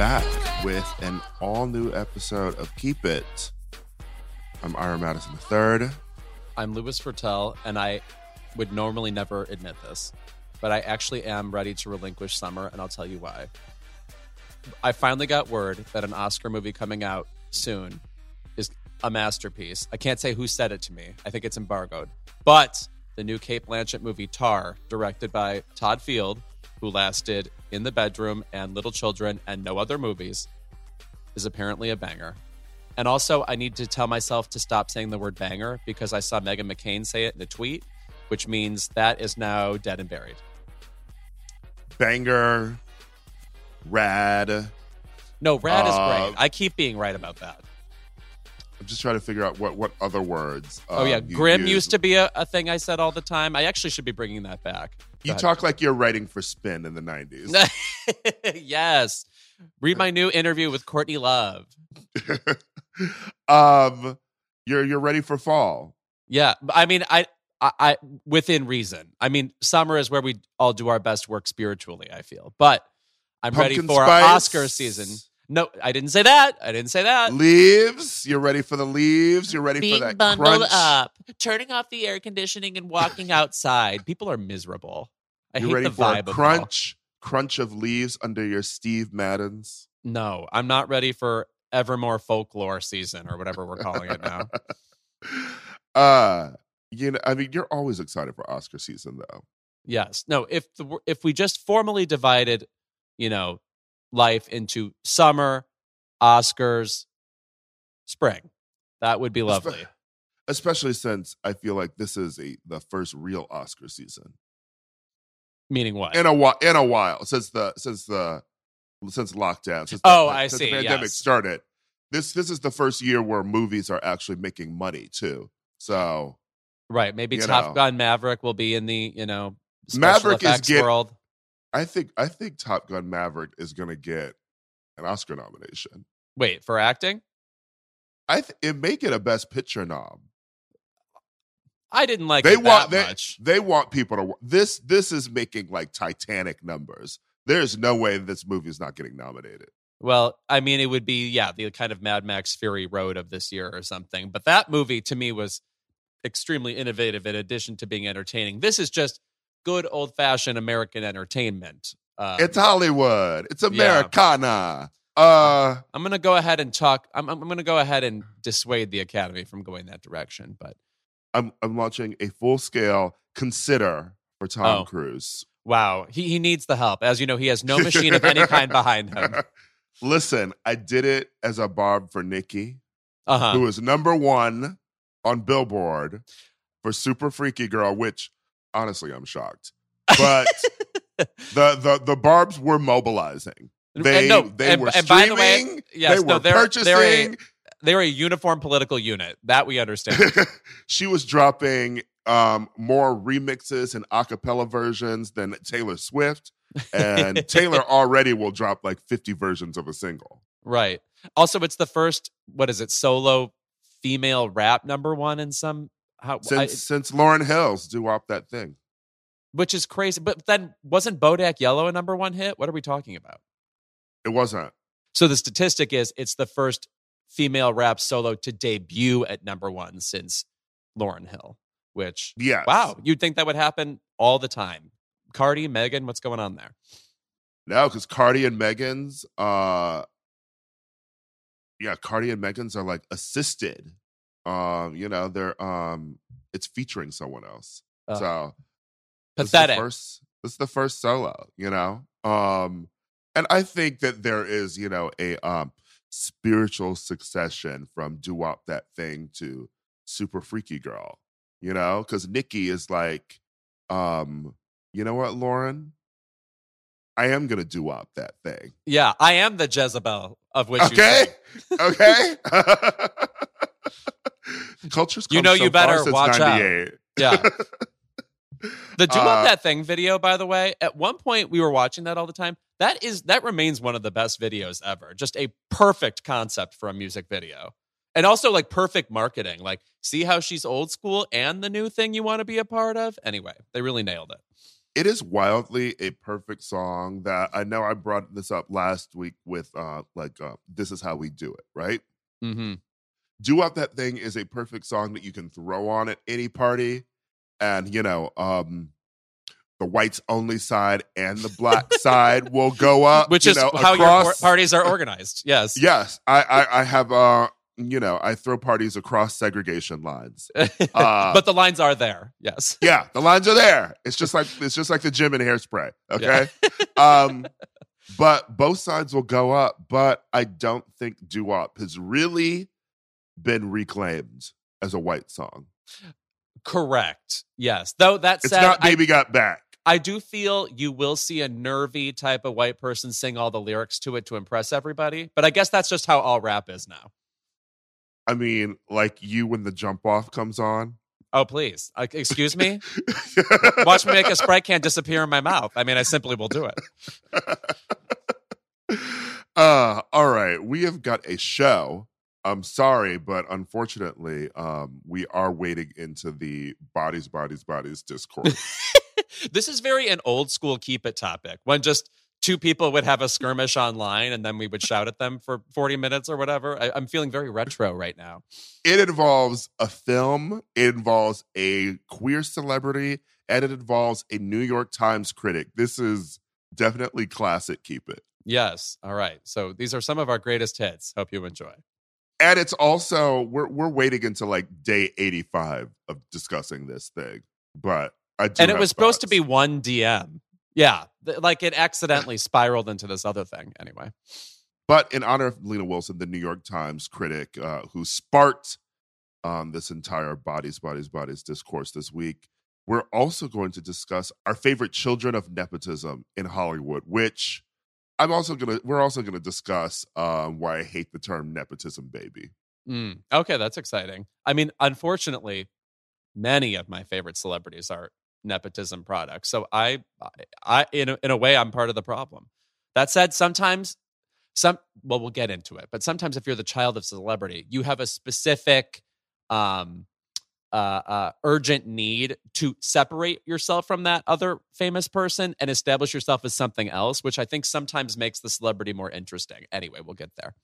back with an all new episode of Keep It. I'm Ira Madison III. I'm Louis Virtel, and I would normally never admit this, but I actually am ready to relinquish summer, and I'll tell you why. I finally got word that an Oscar movie coming out soon is a masterpiece. I can't say who said it to me. I think it's embargoed. But the new Cate Blanchett movie Tar, directed by Todd Field, who lasted In the Bedroom and Little Children and no other movies, is apparently a banger. And also, I need to tell myself to stop saying the word banger because I saw Meghan McCain say it in a tweet, which means that is now dead and buried. Banger, rad. No, rad is Uh, great. I keep being right about that. Just trying to figure out what, what other words. oh, yeah. um, Grim use. used to be a, a thing I said all the time. I actually should be bringing that back. You Go talk like you're writing for Spin in the 90s. yes. Read my new interview with Courtney Love. um, you're you're ready for fall. Yeah, I mean, I, I, I, within reason. I mean, summer is where we all do our best work spiritually. I feel, but I'm ready for spice. Oscar season. No, I didn't say that. I didn't say that. Leaves. You're ready for the leaves. You're ready for that crunch. up, turning off the air conditioning and walking outside. People are miserable. I You're hate ready the for a vibe all. crunch, crunch of leaves under your Steve Maddens. No, I'm not ready for Evermore folklore season or whatever we're calling it now. uh, you know, I mean, you're always excited for Oscar season, though. Yes. No, if the if we just formally divided, you know, life into summer, Oscars, spring, that would be lovely. Especially since I feel like this is a the first real Oscar season Meaning what? in a while. In a while, since the since the since lockdown. Since Oh, the, I since see, The pandemic yes. started. This this is the first year where movies are actually making money too. So right. Maybe Top know. Gun Maverick will be in the, you know, Maverick is get- world. I think I think Top Gun Maverick is going to get an Oscar nomination. Wait, for acting? I th- it may get a Best Picture nom. I didn't like they it want that they, much. they want people to this this is making like Titanic numbers. There's no way this movie is not getting nominated. Well, I mean, it would be, yeah, the kind of Mad Max Fury Road of this year or something. But that movie to me was extremely innovative in addition to being entertaining. This is just good old fashioned American entertainment. Uh, it's Hollywood. It's Americana. Uh I'm going to go ahead and talk. I'm, I'm going to go ahead and dissuade the Academy from going that direction. But I'm I'm launching a full scale consider for Tom Oh. Cruise. wow, he, he needs the help. As you know, he has no machine of any kind behind him. Listen, I did it as a barb for Nicki. Uh huh. who is number one on Billboard for Super Freaky Girl, which honestly I'm shocked. But the the the Barbs were mobilizing. They no, they and- were and streaming. by the way, yes, they no, were they're- purchasing. they're a- They're a uniform political unit. That we understand. she was dropping um, more remixes and a cappella versions than Taylor Swift. And Taylor already will drop like 50 versions of a single. Right. Also, it's the first what is it solo female rap number one in some how I, Since since Lauryn Hill's Doo Wop that thing. which is crazy. But then wasn't Bodak Yellow a number one hit? What are we talking about? It wasn't. So the statistic is it's the first female rap solo to debut at number one since Lauryn Hill. Which Yes. wow, you'd think that would happen all the time. Cardi, Megan, what's going on there? No, because Cardi and Megan's, uh, yeah, Cardi and Megan's are like assisted. Um, you know, they're um, it's featuring someone else. So this Pathetic. first, this is the first solo. You know, um, and I think that there is, you know, a um spiritual succession from "Doo Wop That Thing" to super freaky girl, you know, because Nicki is like, um, you know what, Lauryn? I am gonna do up that thing. Yeah, I am the Jezebel of which Okay, okay. Culture's You know so you better watch out. Yeah. The do Uh, that thing video, by the way, at one point we were watching that all the time. That is that remains one of the best videos ever. Just a perfect concept for a music video. And also like perfect marketing. Like, see how she's old school and the new thing you want to be a part of? Anyway, they really nailed it. it is wildly a perfect song that I know I brought this up last week with uh like uh, this is how we do it, right? Mm-hmm. Doo Wop That Thing is a perfect song that you can throw on at any party. And, you know, um, the whites only side and the black side will go up. Which is know, how your across- par- parties are organized. Yes. Yes. I, I, I have, uh, you know, I throw parties across segregation lines. Uh, but the lines are there. Yes. Yeah, the lines are there. It's just like it's just like the gym and hairspray. Okay. um, but both sides will go up. But I don't think doo wop has really been reclaimed as a white song. Correct. Yes. Though that It's said, not I, Baby Got Back. I do feel you will see a nervy type of white person sing all the lyrics to it to impress everybody. But I guess that's just how all rap is now. I mean, like you when the jump off comes on. Oh, please. Uh, excuse me? Watch me make a Sprite can disappear in my mouth. I mean, I simply will do it. uh, all right. We have got a show. I'm sorry, but unfortunately, um, we are wading into the bodies, bodies, bodies discourse. this is very an old school keep it topic when just two people would have a skirmish online and then we would shout at them for 40 minutes or whatever. I, I'm feeling very retro right now. it involves a film, it involves a queer celebrity, and it involves a New York Times critic. This is definitely classic. Keep it. Yes. All right. So these are some of our greatest hits. Hope you enjoy. And it's also we're we're waiting until like day 85 of discussing this thing. But I do and it was supposed to be one DM. Yeah. Th- Like it accidentally spiraled into this other thing. Anyway. But in honor of Lena Wilson, the New York Times critic uh, who sparked um, this entire bodies, bodies, bodies discourse this week, we're also going to discuss our favorite children of nepotism in Hollywood, which I'm also gonna. We're also gonna discuss um, why I hate the term nepotism baby. Mm, okay, that's exciting. I mean, unfortunately, many of my favorite celebrities are nepotism products. So I, I, in a, in a way, I'm part of the problem. That said, sometimes some, well, we'll get into it, but sometimes if you're the child of celebrity, you have a specific, um, uh, uh, urgent need to separate yourself from that other famous person and establish yourself as something else, which I think sometimes makes the celebrity more interesting. Anyway, we'll get there.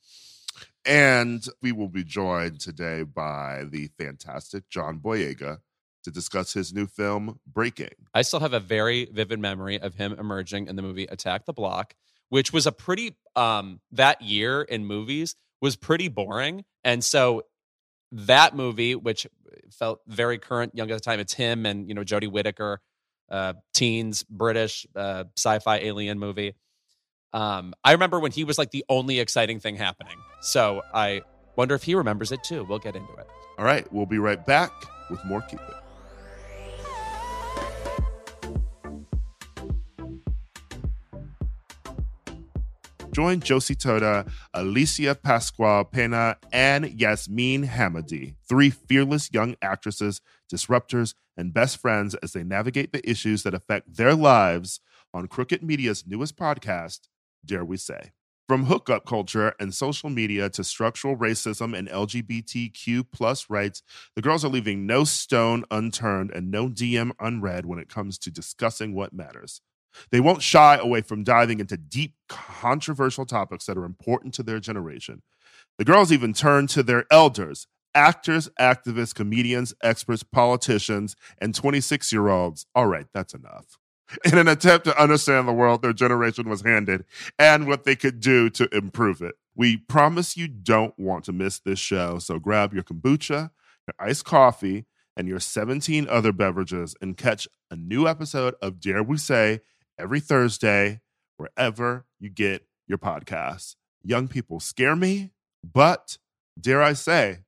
And we will be joined today by the fantastic John Boyega to discuss his new film Breaking. I still have a very vivid memory of him emerging in the movie Attack the Block, which was a pretty um that year in movies was pretty boring. And so that movie, which felt very current, young at the time, it's him and you know Jodie Whittaker, uh, teens, British uh, sci-fi alien movie. Um, I remember when he was like the only exciting thing happening. So I wonder if he remembers it too. We'll get into it. All right, we'll be right back with more Keep It. Join Josie Totah, Alicia Pascual Pena, and Yasmin Hamadi, three fearless young actresses, disruptors, and best friends as they navigate the issues that affect their lives on Crooked Media's newest podcast, Dare We Say. From hookup culture and social media to structural racism and LGBTQ plus rights, the girls are leaving no stone unturned and no DM unread when it comes to discussing what matters. They won't shy away from diving into deep, controversial topics that are important to their generation. The girls even turn to their elders, actors, activists, comedians, experts, politicians, and 26 year olds. All right, that's enough. In an attempt to understand the world their generation was handed and what they could do to improve it. We promise you don't want to miss this show, so grab your kombucha, your iced coffee, and your 17 other beverages and catch a new episode of Dare We Say every Thursday, wherever you get your podcasts. Young people scare me, but dare I say,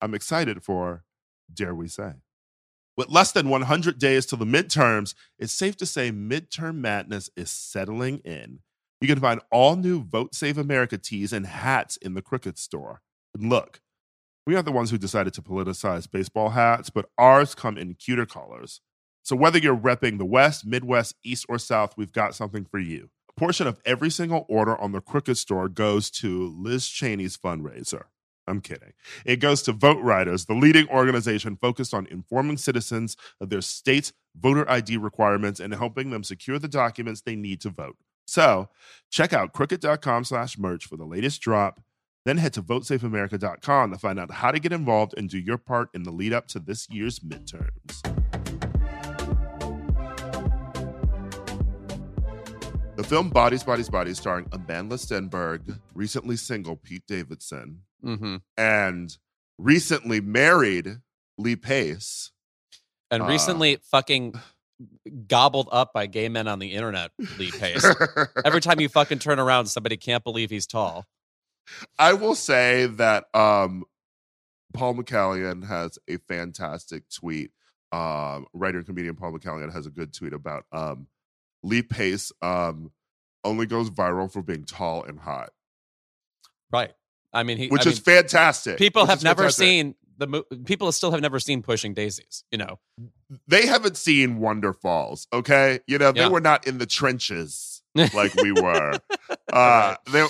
I'm excited for dare we say. With less than 100 days to the midterms, it's safe to say midterm madness is settling in. You can find all new Vote Save America tees and hats in the Crooked store. And look, we aren't the ones who decided to politicize baseball hats, but ours come in cuter colors. So whether you're repping the West, Midwest, East, or South, we've got something for you. A portion of every single order on the Crooked store goes to Liz Cheney's fundraiser. I'm kidding. It goes to Vote Riders, the leading organization focused on informing citizens of their state's voter ID requirements and helping them secure the documents they need to vote. So check out crooked.com slash merch for the latest drop. Then head to votesafeamerica.com to find out how to get involved and do your part in the lead up to this year's midterms. The film Bodies, Bodies, Bodies, starring Amandla Stenberg, recently single Pete Davidson, Mm-hmm. and recently married Lee Pace. And Uh, recently, fucking gobbled up by gay men on the internet. Lee Pace. Every time you fucking turn around, somebody can't believe he's tall. I will say that um, Paul McCallion has a fantastic tweet. Um, writer and comedian Paul McCallion has a good tweet about um, Lee Pace um, only goes viral for being tall and hot, Right. I mean, he. which I is mean, fantastic. people have never fantastic. seen the. Mo- people still have never seen Pushing Daisies. You know. They haven't seen Wonderfalls. Okay, you know they Yeah. were not in the trenches like we were. Uh, they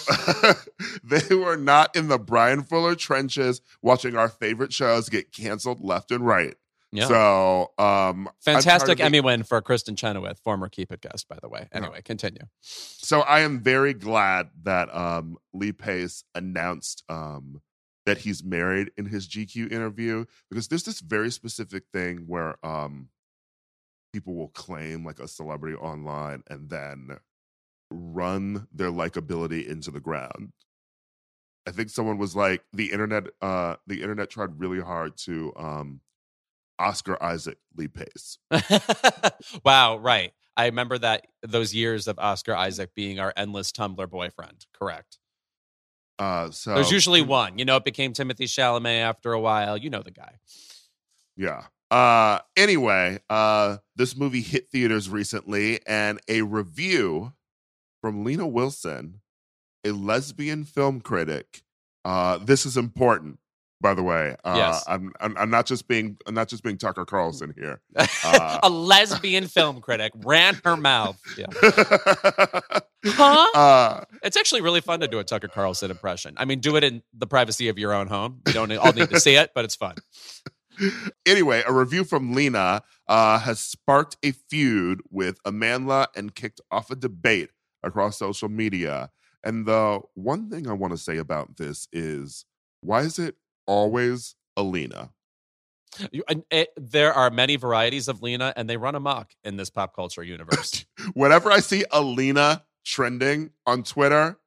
they were not in the Bryan Fuller trenches watching our favorite shows get canceled left and right. Yeah. So, um, Fantastic of Emmy win for Kristin Chenoweth, former Keep It guest, by the way. Anyway, continue. So I am very glad that um, Lee Pace announced um, that he's married in his GQ interview because there's this very specific thing where um, people will claim like a celebrity online and then run their likability into the ground. I think someone was like the internet. Uh, the internet tried really hard to um, Oscar Isaac Lee Pace. wow, right. I remember that those years of Oscar Isaac being our endless Tumblr boyfriend. Correct. Uh, so There's usually one. You know, it became Timothée Chalamet after a while. You know the guy. Yeah. Uh anyway, uh this movie hit theaters recently and a review from Lena Wilson, a lesbian film critic. Uh this is important by the way. Uh Yes. I'm, I'm I'm not just being I'm not just being Tucker Carlson here. Uh, a lesbian film critic ran her mouth. Yeah. Huh? uh It's actually really fun to do a Tucker Carlson impression. I mean, do it in the privacy of your own home. You don't all need to see it, but it's fun. anyway, a review from Lena uh, has sparked a feud with Amanda and kicked off a debate across social media. And the one thing I want to say about this is why is it always Alina? You- and it- there are many varieties of Lena, and they run amok in this pop culture universe. Whenever I see Alina trending on Twitter,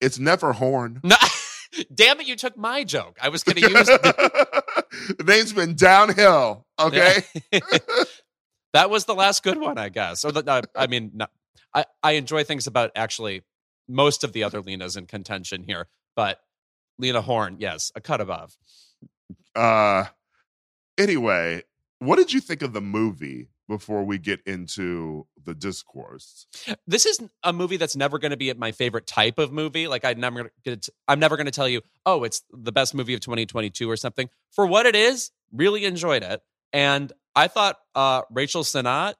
it's never Horne. no, damn it! You took my joke. I was going to use. the name's been downhill. Okay. that was the last good one, I guess. Or the, uh, I mean, no, I I enjoy things about actually most of the other Lenas in contention here, but Lena Horne, yes, a cut above. Uh anyway, what did you think of the movie before we get into the discourse? This is a movie that's never going to be my favorite type of movie. Like I never I'm never going to tell you, "Oh, it's the best movie of 2022 or something." For what it is, really enjoyed it. And I thought uh Rachel Sennott,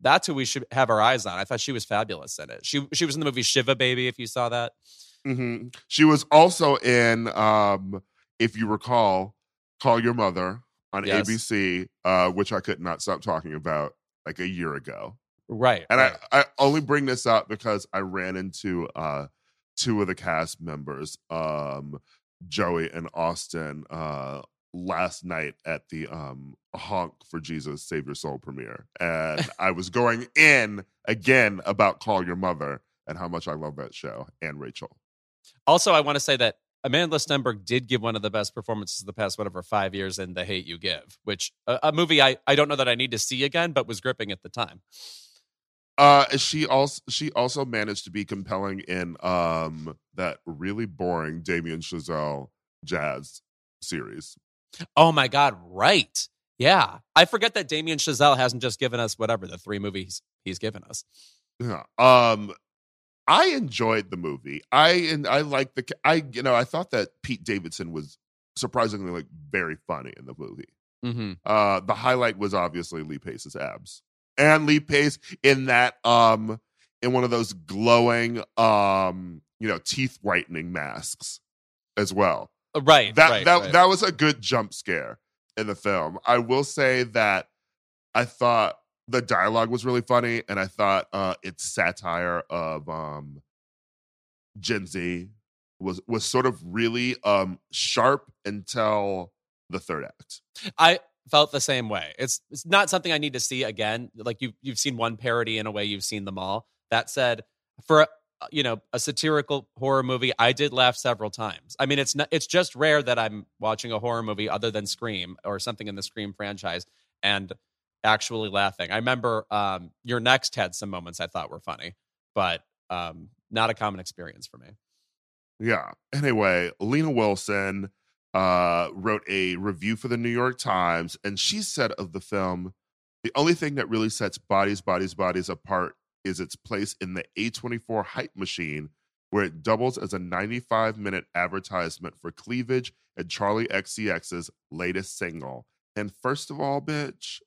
that's who we should have our eyes on. I thought she was fabulous in it. She she was in the movie Shiva Baby if you saw that. Hmm She was also in, um, if you recall, Call Your Mother on Yes. ABC, uh, which I could not stop talking about like a year ago. Right. And right. I, I only bring this up because I ran into uh, two of the cast members, um, Joey and Austin, uh, last night at the um, Honk for Jesus Save Your Soul premiere. And I was going in again about Call Your Mother and how much I love that show and Rachel. Also, I want to say that Amandla Stenberg did give one of the best performances of the past whatever five years in The Hate You Give, which a, a movie I, I don't know that I need to see again, but was gripping at the time. Uh, she also she also managed to be compelling in um that really boring Damien Chazelle jazz series. Oh my God, right. Yeah. I forget that Damien Chazelle hasn't just given us whatever the three movies he's given us. Yeah. Um, I enjoyed the movie. I and I like the I you know I thought that Pete Davidson was surprisingly like very funny in the movie. Mm-hmm. Uh, the highlight was obviously Lee Pace's abs and Lee Pace in that um in one of those glowing um you know teeth whitening masks as well. Uh, Right. That right, that right. that was a good jump scare in the film. I will say that I thought the dialogue was really funny, and I thought uh, its satire of um, Gen Z was was sort of really um, sharp until the third act. I felt the same way. It's it's not something I need to see again. Like you've you've seen one parody in a way, you've seen them all. That said, for uh, you know a satirical horror movie, I did laugh several times. I mean, it's not, it's just rare that I'm watching a horror movie other than Scream or something in the Scream franchise and actually laughing. I remember um, your next had some moments I thought were funny, but um, not a common experience for me. Yeah. Anyway, Lena Wilson uh, wrote a review for the New York Times, and she said of the film, the only thing that really sets Bodies, Bodies, Bodies apart is its place in the A24 hype machine, where it doubles as a 95 minute advertisement for cleavage and Charli XCX's latest single. And first of all, bitch,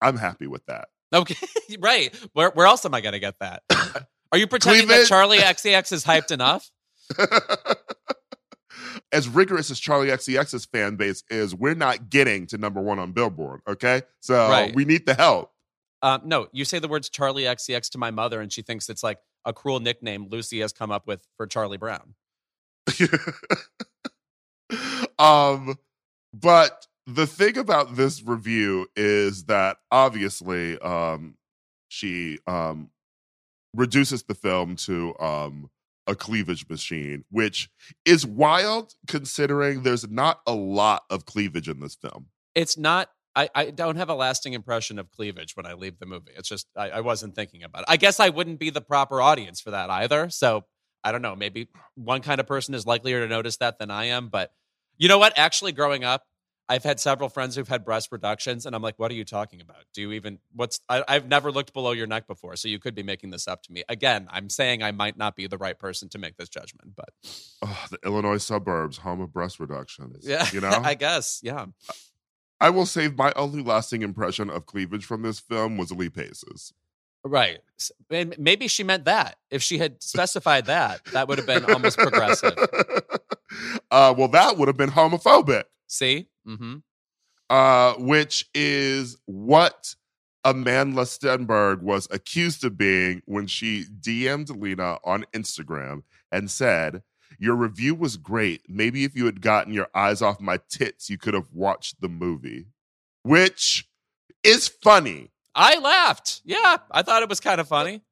I'm happy with that. Okay, right. Where where else am I going to get that? Are you pretending that Charli XCX is hyped enough? as rigorous as Charli XCX's fan base is, we're not getting to number one on Billboard. Okay, so Right. we need the help. Um, no, you say the words Charli XCX to my mother, and she thinks it's like a cruel nickname Lucy has come up with for Charlie Brown. um, but the thing about this review is that obviously, um, she um reduces the film to um a cleavage machine, which is wild considering there's not a lot of cleavage in this film. It's not. I, I don't have a lasting impression of cleavage when I leave the movie. It's just I, I wasn't thinking about it. I guess I wouldn't be the proper audience for that either. So I don't know. Maybe one kind of person is likelier to notice that than I am. But you know what? Actually, growing up, I've had several friends who've had breast reductions, and I'm like, "What are you talking about? Do you even? What's? I, I've never looked below your neck before, so you could be making this up to me." Again, I'm saying I might not be the right person to make this judgment, but Oh, the Illinois suburbs, home of breast reductions. yeah, you know. I guess, yeah. I will say my only lasting impression of cleavage from this film was Lee Pace's. Right. And Maybe she meant that. If she had specified that, that would have been almost progressive. uh, well, that would have been homophobic, See? Mm-hmm. uh, which is what Amandla Stenberg was accused of being when she DM'd Lena on Instagram and said, Your review was great. Maybe if you had gotten your eyes off my tits, you could have watched the movie, which is funny. I laughed. Yeah, I thought it was kind of funny.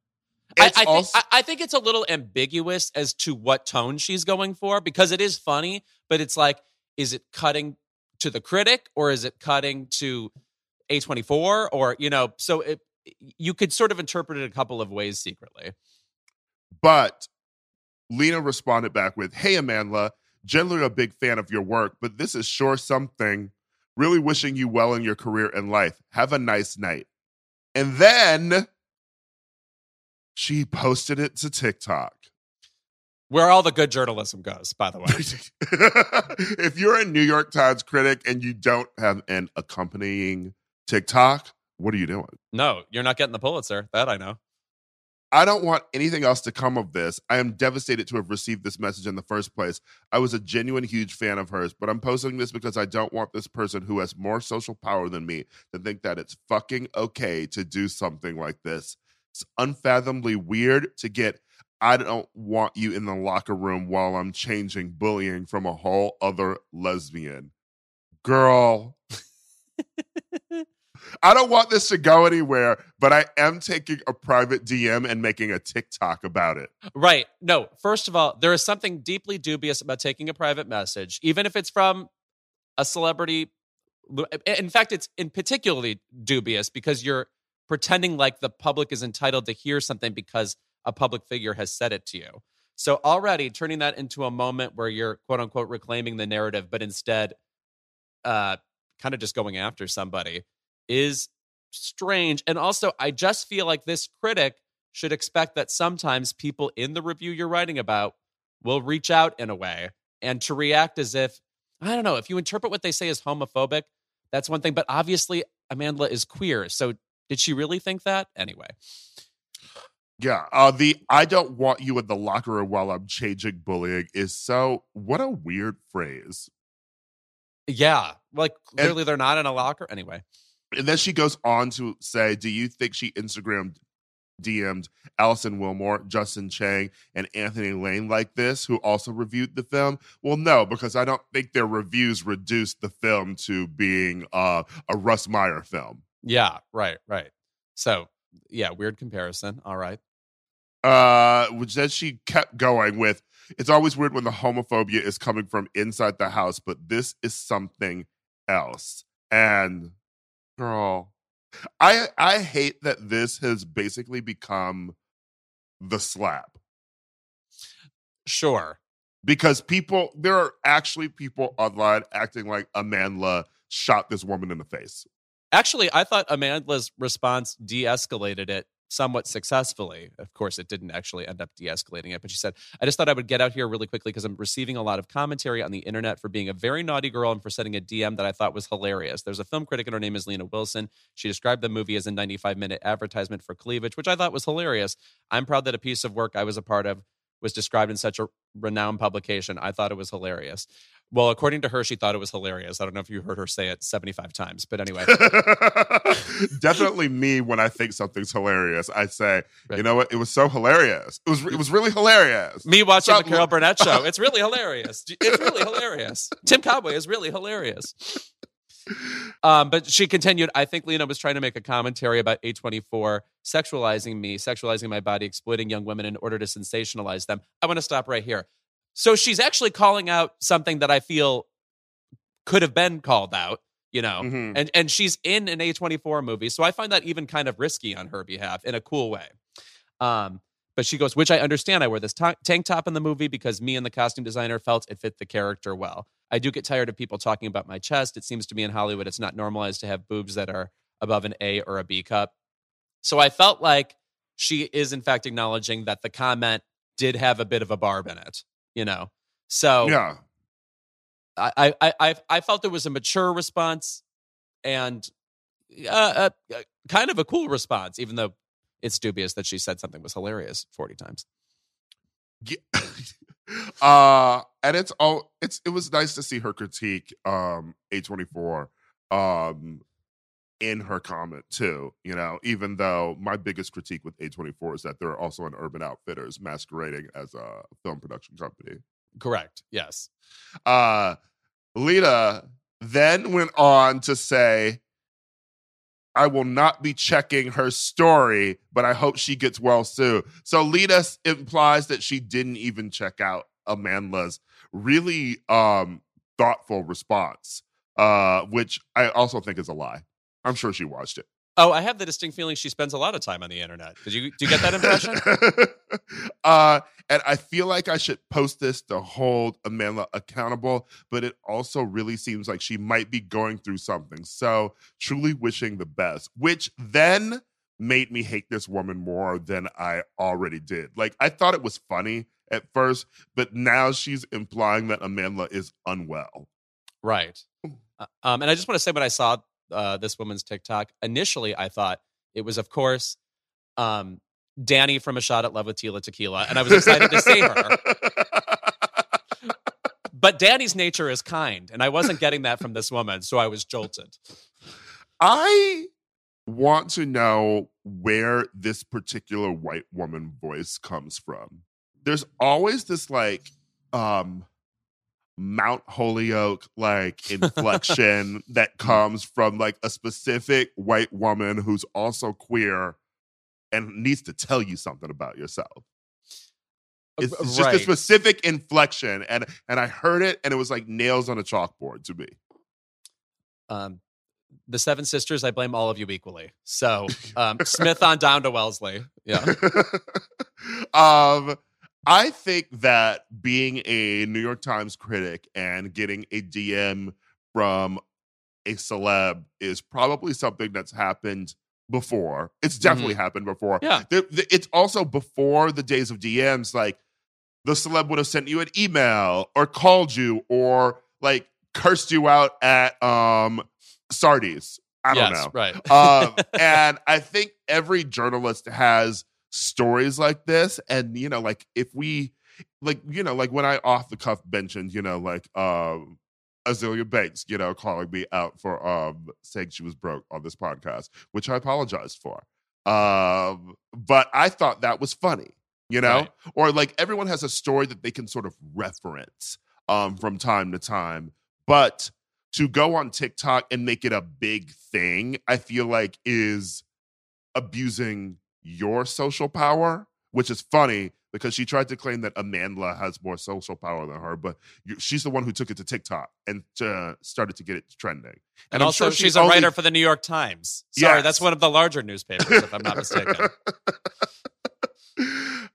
I, I, think, also- I, I think it's a little ambiguous as to what tone she's going for because it is funny, but it's like, is it cutting to the critic or is it cutting to A24 or, you know, so it, you could sort of interpret it a couple of ways secretly. But Lena responded back with, Hey, Amanda, generally a big fan of your work, but this is sure something. Really wishing you well in your career and life. Have a nice night. And then she posted it to TikTok. Where all the good journalism goes, by the way. if you're a New York Times critic and you don't have an accompanying TikTok, what are you doing? No, you're not getting the Pulitzer. That I know. I don't want anything else to come of this. I am devastated to have received this message in the first place. I was a genuine huge fan of hers, but I'm posting this because I don't want this person who has more social power than me to think that it's fucking okay to do something like this. It's unfathomably weird to get I don't want you in the locker room while I'm changing bullying from a whole other lesbian. Girl. I don't want this to go anywhere, but I am taking a private DM and making a TikTok about it. Right. No, first of all, there is something deeply dubious about taking a private message, even if it's from a celebrity. In fact, it's in particularly dubious because you're pretending like the public is entitled to hear something because a public figure has said it to you. So already turning that into a moment where you're quote unquote reclaiming the narrative, but instead uh, kind of just going after somebody is strange. And also, I just feel like this critic should expect that sometimes people in the review you're writing about will reach out in a way and to react as if, I don't know, if you interpret what they say as homophobic, that's one thing. But obviously, Amanda is queer. So did she really think that? Anyway. Yeah, uh, the "I don't want you in the locker room while I'm changing" bullying is so what a weird phrase. Yeah, like clearly and, they're not in a locker anyway. And then she goes on to say, "Do you think she Instagrammed, DM'd Alison Willmore, Justin Chang, and Anthony Lane like this, who also reviewed the film?" Well, no, because I don't think their reviews reduced the film to being uh, a Russ Meyer film. Yeah, right, right. So yeah, weird comparison. All right. Uh, which then she kept going with, it's always weird when the homophobia is coming from inside the house, but this is something else. And girl, I I hate that this has basically become the slap. Sure. Because people there are actually people online acting like Amanda shot this woman in the face. Actually, I thought Amanda's response de escalated it somewhat successfully. Of course, it didn't actually end up de escalating it, but she said, I just thought I would get out here really quickly because I'm receiving a lot of commentary on the internet for being a very naughty girl and for sending a DM that I thought was hilarious. There's a film critic, and her name is Lena Wilson. She described the movie as a 95 minute advertisement for cleavage, which I thought was hilarious. I'm proud that a piece of work I was a part of was described in such a renowned publication. I thought it was hilarious. Well, according to her, she thought it was hilarious. I don't know if you heard her say it 75 times, but anyway. Definitely me when I think something's hilarious. I say, right. you know what? It was so hilarious. It was it was really hilarious. Me watching the Carol Burnett show. It's really hilarious. It's really hilarious. Tim Conway is really hilarious. Um, but she continued, I think Lena was trying to make a commentary about A24 sexualizing me, sexualizing my body, exploiting young women in order to sensationalize them. I want to stop right here. So she's actually calling out something that I feel could have been called out, you know, mm-hmm. and, and she's in an A24 movie. So I find that even kind of risky on her behalf in a cool way. Um, but she goes, which I understand. I wear this t- tank top in the movie because me and the costume designer felt it fit the character well. I do get tired of people talking about my chest. It seems to me in Hollywood, it's not normalized to have boobs that are above an A or a B cup. So I felt like she is, in fact, acknowledging that the comment did have a bit of a barb in it, you know? So yeah. I, I, I, I felt it was a mature response and uh, uh, kind of a cool response, even though it's dubious that she said something was hilarious 40 times. Yeah. uh and it's all it's it was nice to see her critique um A24 um in her comment too, you know, even though my biggest critique with A24 is that they're also an urban outfitters masquerading as a film production company. Correct. Yes. Uh Lita then went on to say I will not be checking her story, but I hope she gets well soon. So Lita implies that she didn't even check out Amanda's really um thoughtful response, uh, which I also think is a lie. I'm sure she watched it. Oh, I have the distinct feeling she spends a lot of time on the internet. Did you do you get that impression? uh, and I feel like I should post this to hold Amanda accountable, but it also really seems like she might be going through something. So, truly wishing the best, which then made me hate this woman more than I already did. Like I thought it was funny at first, but now she's implying that Amanda is unwell. Right. Uh, um, and I just want to say when I saw uh, this woman's TikTok, initially I thought it was, of course, um, Danny from A Shot at Love with Tila Tequila, and I was excited to see her. But Danny's nature is kind, and I wasn't getting that from this woman, so I was jolted. I want to know where this particular white woman voice comes from. There's always this like um Mount Holyoke like inflection that comes from like a specific white woman who's also queer and needs to tell you something about yourself. It's, it's right. just a specific inflection, and and I heard it, and it was like nails on a chalkboard to me. Um, the Seven Sisters, I blame all of you equally. So um, Smith on down to Wellesley. Yeah. um, I think that being a New York Times critic and getting a DM from a celeb is probably something that's happened before. It's definitely happened before. Yeah. It's also before the days of DMs. Like the celeb would have sent you an email or called you or like cursed you out at um Sardi's. I don't yes, know. Right. um, and I think every journalist has stories like this. And you know, like if we, like you know, like when I off the cuff mentioned, you know, like um, Azealia Banks, you know, calling me out for um saying she was broke on this podcast, which I apologized for. Um, but I thought that was funny, you know, Right. or like everyone has a story that they can sort of reference um from time to time, but to go on TikTok and make it a big thing, I feel like is abusing your social power, which is funny because she tried to claim that Amanda has more social power than her, but you, she's the one who took it to TikTok and uh, started to get it trending. and I'm also, sure she she's a only- writer for the New York Times. Sorry, Yes. that's one of the larger newspapers, if I'm not mistaken.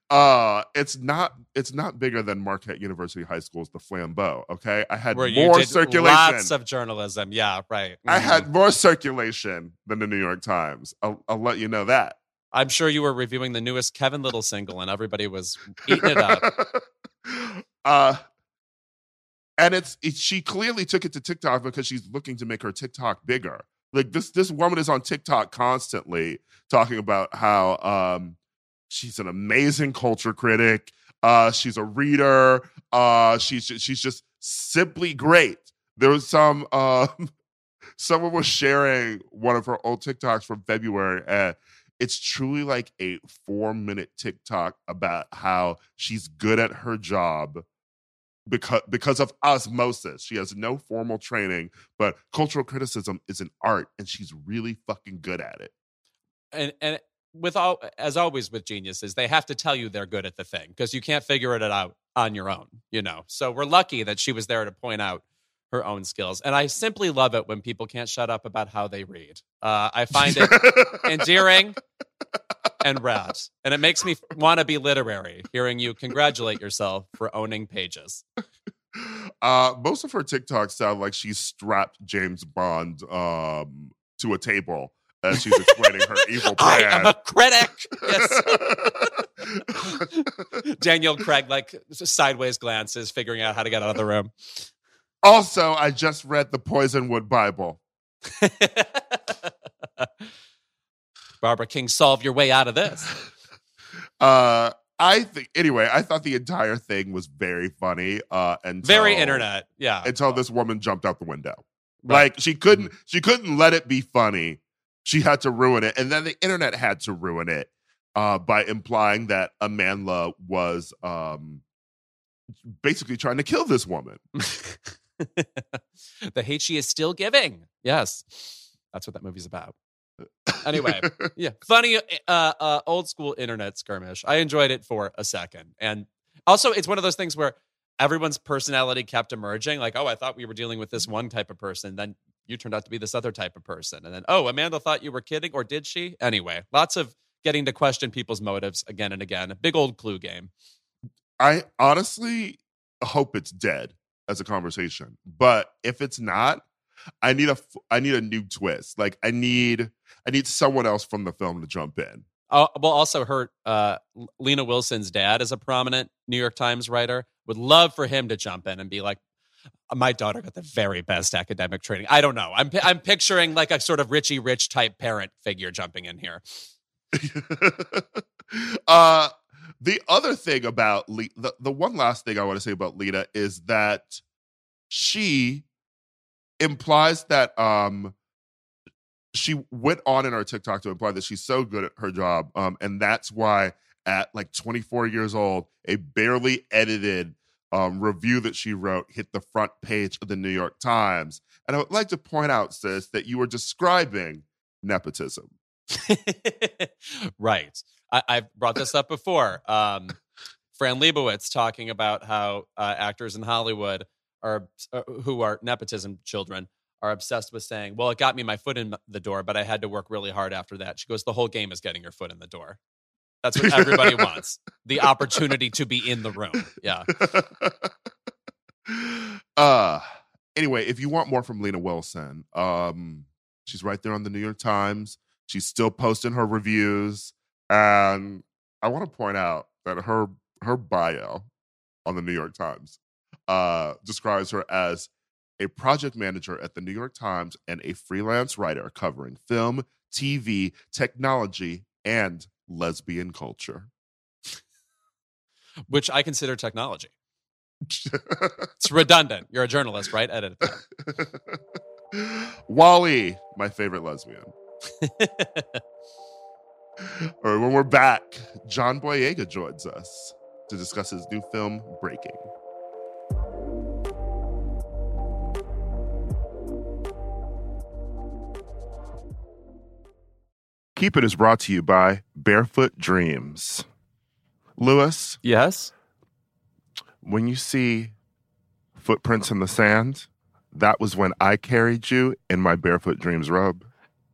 uh it's not it's not bigger than Marquette University High School's the Flambeau. Okay, I had Where more circulation. lots of journalism. Yeah, right. I Mhm. had more circulation than the New York Times. I'll, I'll let you know that. I'm sure you were reviewing the newest Kevin Lyttle single, and everybody was eating it up. uh, and it's it, she clearly took it to TikTok because she's looking to make her TikTok bigger. Like this this woman is on TikTok constantly talking about how um she's an amazing culture critic. Uh, she's a reader. Uh, she's she's just simply great. There was some um someone was sharing one of her old TikToks from February and it's truly like a four minute TikTok about how she's good at her job because because of osmosis. She has no formal training, but cultural criticism is an art and she's really fucking good at it. and and with all as always with geniuses, they have to tell you they're good at the thing because you can't figure it out on your own, you know. So we're lucky that she was there to point out her own skills, and I simply love it when people can't shut up about how they read. Uh, I find it endearing and rad, and it makes me want to be literary. Hearing you congratulate yourself for owning pages. uh, most of her TikToks sound like she's strapped James Bond um, to a table as she's explaining her evil plan. I am a critic. Yes. Daniel Craig like sideways glances, figuring out how to get out of the room. Also, I just read the Poisonwood Bible. Barbara King, solve your way out of this. Uh, I think anyway. I thought the entire thing was very funny. Uh, and Very internet. Yeah. until this woman jumped out the window. Right. Like she couldn't she couldn't let it be funny. She had to ruin it. And then the internet had to ruin it uh by implying that Amanda was um basically trying to kill this woman. the hate she is still giving. Yes. That's what that movie's about. Anyway, yeah. Funny, uh, uh, old school internet skirmish. I enjoyed it for a second. And also, it's one of those things where everyone's personality kept emerging. Like, oh, I thought we were dealing with this one type of person. Then you turned out to be this other type of person. And then, oh, Amanda thought you were kidding, or did she? Anyway, lots of getting to question people's motives again and again. A big old clue game. I honestly hope it's dead as a conversation. But if it's not, I need a I need a new twist. Like I need I need someone else from the film to jump in. Uh, well, also her uh, Lena Wilson's dad is a prominent New York Times writer. Would love for him to jump in and be like, "My daughter got the very best academic training." I don't know. I'm I'm picturing like a sort of Richie Rich type parent figure jumping in here. uh the other thing about Le- the, the one last thing I want to say about Lita is that she implies that um she went on in her TikTok to imply that she's so good at her job um and that's why at like 24 years old a barely edited um, review that she wrote hit the front page of the New York Times. And I would like to point out sis that you were describing nepotism right. I, I've brought this up before. Um, Fran Lebowitz talking about how uh, actors in Hollywood are uh, who are nepotism children are obsessed with saying, "Well, it got me my foot in the door, but I had to work really hard after that." She goes, "The whole game is getting your foot in the door." That's what everybody wants: the opportunity to be in the room. Yeah. uh anyway, if you want more from Lena Wilson, um, she's right there on the New York Times. She's still posting her reviews, and I want to point out that her her bio on the New York Times uh, describes her as a project manager at the New York Times and a freelance writer covering film, TV, technology, and lesbian culture. Which I consider technology. it's redundant. You're a journalist, right? Edit that. Wally, my favorite lesbian. All right, when we're back, John Boyega joins us to discuss his new film, Breaking. Keep It is brought to you by Barefoot Dreams. Louis, Yes. when you see footprints in the sand, that was when I carried you in my Barefoot Dreams robe.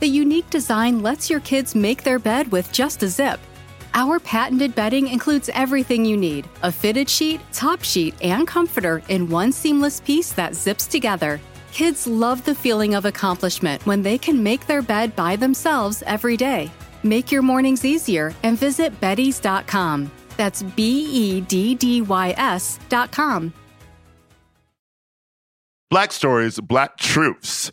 The unique design lets your kids make their bed with just a zip. Our patented bedding includes everything you need a fitted sheet, top sheet, and comforter in one seamless piece that zips together. Kids love the feeling of accomplishment when they can make their bed by themselves every day. Make your mornings easier and visit Beddy's.com. That's B E D D Y S.com. Black Stories, Black Truths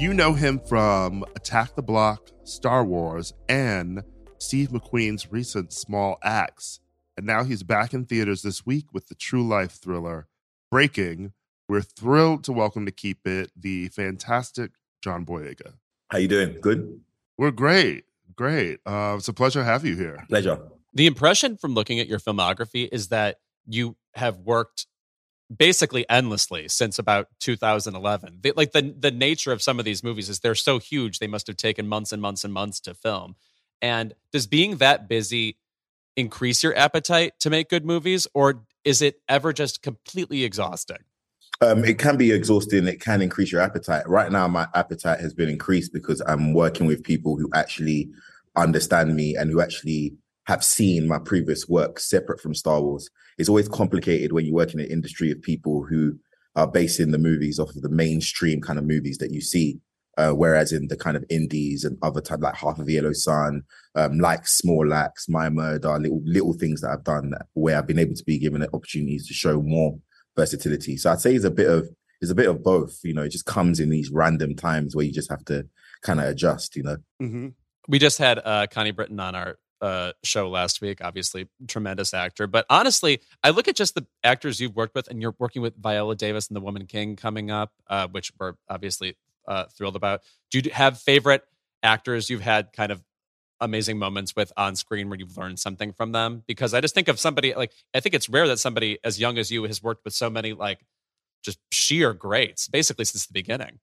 You know him from Attack the Block, Star Wars, and Steve McQueen's recent Small Axe. And now he's back in theaters this week with the true life thriller Breaking. We're thrilled to welcome to keep it the fantastic John Boyega. How you doing? Good. We're great, great. Uh, it's a pleasure to have you here. Pleasure. The impression from looking at your filmography is that you have worked basically endlessly since about 2011. The, like the the nature of some of these movies is they're so huge they must have taken months and months and months to film. And does being that busy increase your appetite to make good movies, or is it ever just completely exhausting? Um, it can be exhausting. It can increase your appetite. Right now, my appetite has been increased because I'm working with people who actually understand me and who actually have seen my previous work separate from Star Wars. It's always complicated when you work in an industry of people who are basing the movies off of the mainstream kind of movies that you see. Uh, whereas in the kind of indies and other type like Half of Yellow Sun, um, like Small Axe, My Murder, little little things that I've done where I've been able to be given opportunities to show more versatility. So I'd say it's a bit of it's a bit of both. You know, it just comes in these random times where you just have to kind of adjust. You know. Mm-hmm. We just had uh, Connie Britton on our uh, show last week. Obviously, tremendous actor. But honestly, I look at just the actors you've worked with, and you're working with Viola Davis and The Woman King coming up, uh, which we're obviously uh, thrilled about. Do you have favorite actors you've had kind of amazing moments with on screen where you've learned something from them? Because I just think of somebody like I think it's rare that somebody as young as you has worked with so many like just sheer greats, basically since the beginning.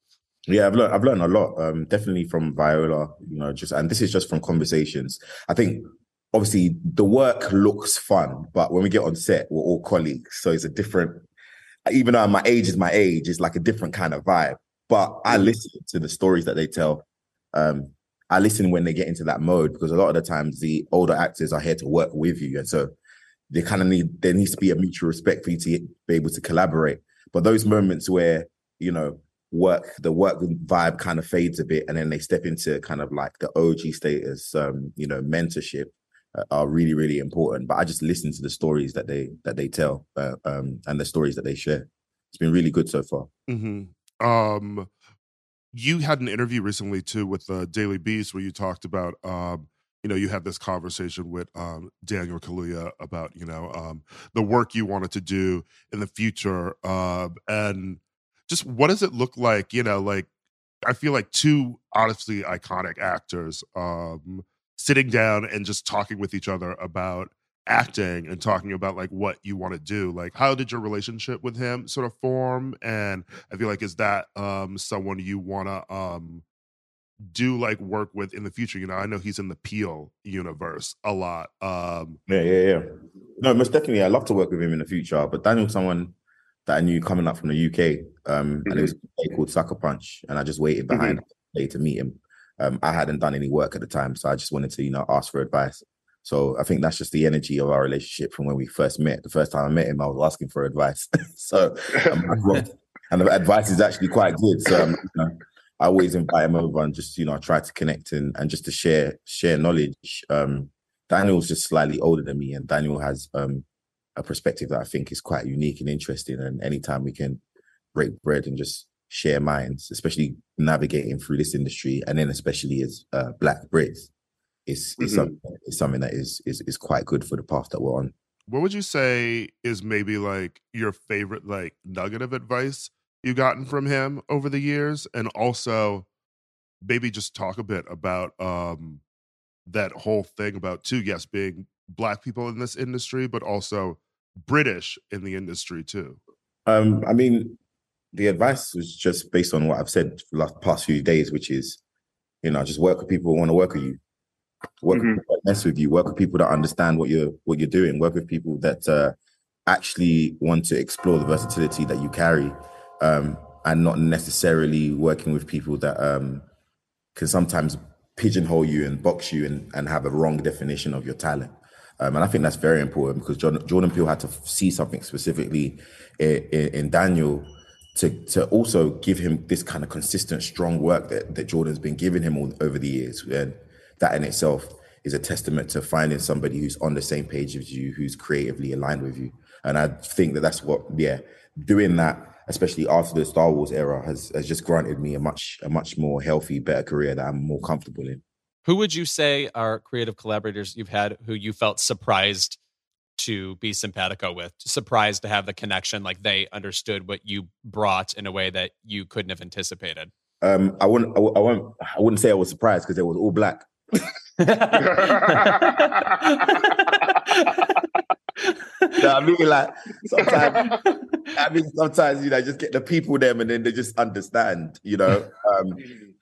Yeah, I've learned I've learned a lot. Um, definitely from Viola, you know, just and this is just from conversations. I think obviously the work looks fun, but when we get on set, we're all colleagues. So it's a different even though my age is my age, it's like a different kind of vibe. But I mm. listen to the stories that they tell. Um, I listen when they get into that mode because a lot of the times the older actors are here to work with you. And so they kind of need there needs to be a mutual respect for you to be able to collaborate. But those moments where, you know, work the work vibe kind of fades a bit and then they step into kind of like the OG status, um, you know, mentorship uh, are really, really important. But I just listen to the stories that they that they tell uh, um, and the stories that they share. It's been really good so far. Mm-hmm. Um, you had an interview recently too with the uh, Daily Beast where you talked about um, you know you had this conversation with um, Daniel Kaluuya about you know um, the work you wanted to do in the future uh, and just what does it look like you know like I feel like two honestly iconic actors um, sitting down and just talking with each other about acting and talking about like what you want to do like how did your relationship with him sort of form? And i feel like is that um someone you want to um do like work with in the future? You know i know he's in the Peele universe a lot um yeah yeah yeah. No most definitely I'd love to work with him in the future but daniel's someone that i knew coming up from the uk um mm-hmm. and it was mm-hmm. called sucker punch and i just waited behind mm-hmm. to meet him um i hadn't done any work at the time so i just wanted to you know ask for advice so I think that's just the energy of our relationship from when we first met. The first time I met him, I was asking for advice. so, um, and the advice is actually quite good. So um, you know, I always invite him over and just you know try to connect and and just to share share knowledge. Um, Daniel's just slightly older than me, and Daniel has um, a perspective that I think is quite unique and interesting. And anytime we can break bread and just share minds, especially navigating through this industry, and then especially as uh, Black Brits, is is, mm-hmm. something, is something that is, is is quite good for the path that we're on. What would you say is maybe like your favorite like nugget of advice you've gotten from him over the years, and also maybe just talk a bit about um that whole thing about two yes, being black people in this industry, but also British in the industry too. Um, I mean, the advice was just based on what I've said for the last past few days, which is, you know, just work with people who want to work with you. Work mm-hmm. with people that mess with you. Work with people that understand what you're what you're doing. Work with people that uh, actually want to explore the versatility that you carry, um, and not necessarily working with people that um, can sometimes pigeonhole you and box you and, and have a wrong definition of your talent. Um, and I think that's very important because Jordan, Jordan Peele had to see something specifically in, in, in, Daniel to to also give him this kind of consistent, strong work that, that Jordan's been giving him all, over the years. And that in itself is a testament to finding somebody who's on the same page as you, who's creatively aligned with you. And I think that that's what, yeah, doing that, especially after the Star Wars era, has has just granted me a much a much more healthy, better career that I'm more comfortable in. Who would you say are creative collaborators you've had who you felt surprised to be simpatico with, surprised to have the connection, like they understood what you brought in a way that you couldn't have anticipated? Um, I wouldn't, I, I won't, I wouldn't say I was surprised because it was all black. I mean, like sometimes, I mean, sometimes you know, just get the people them, and then they just understand, you know. Um,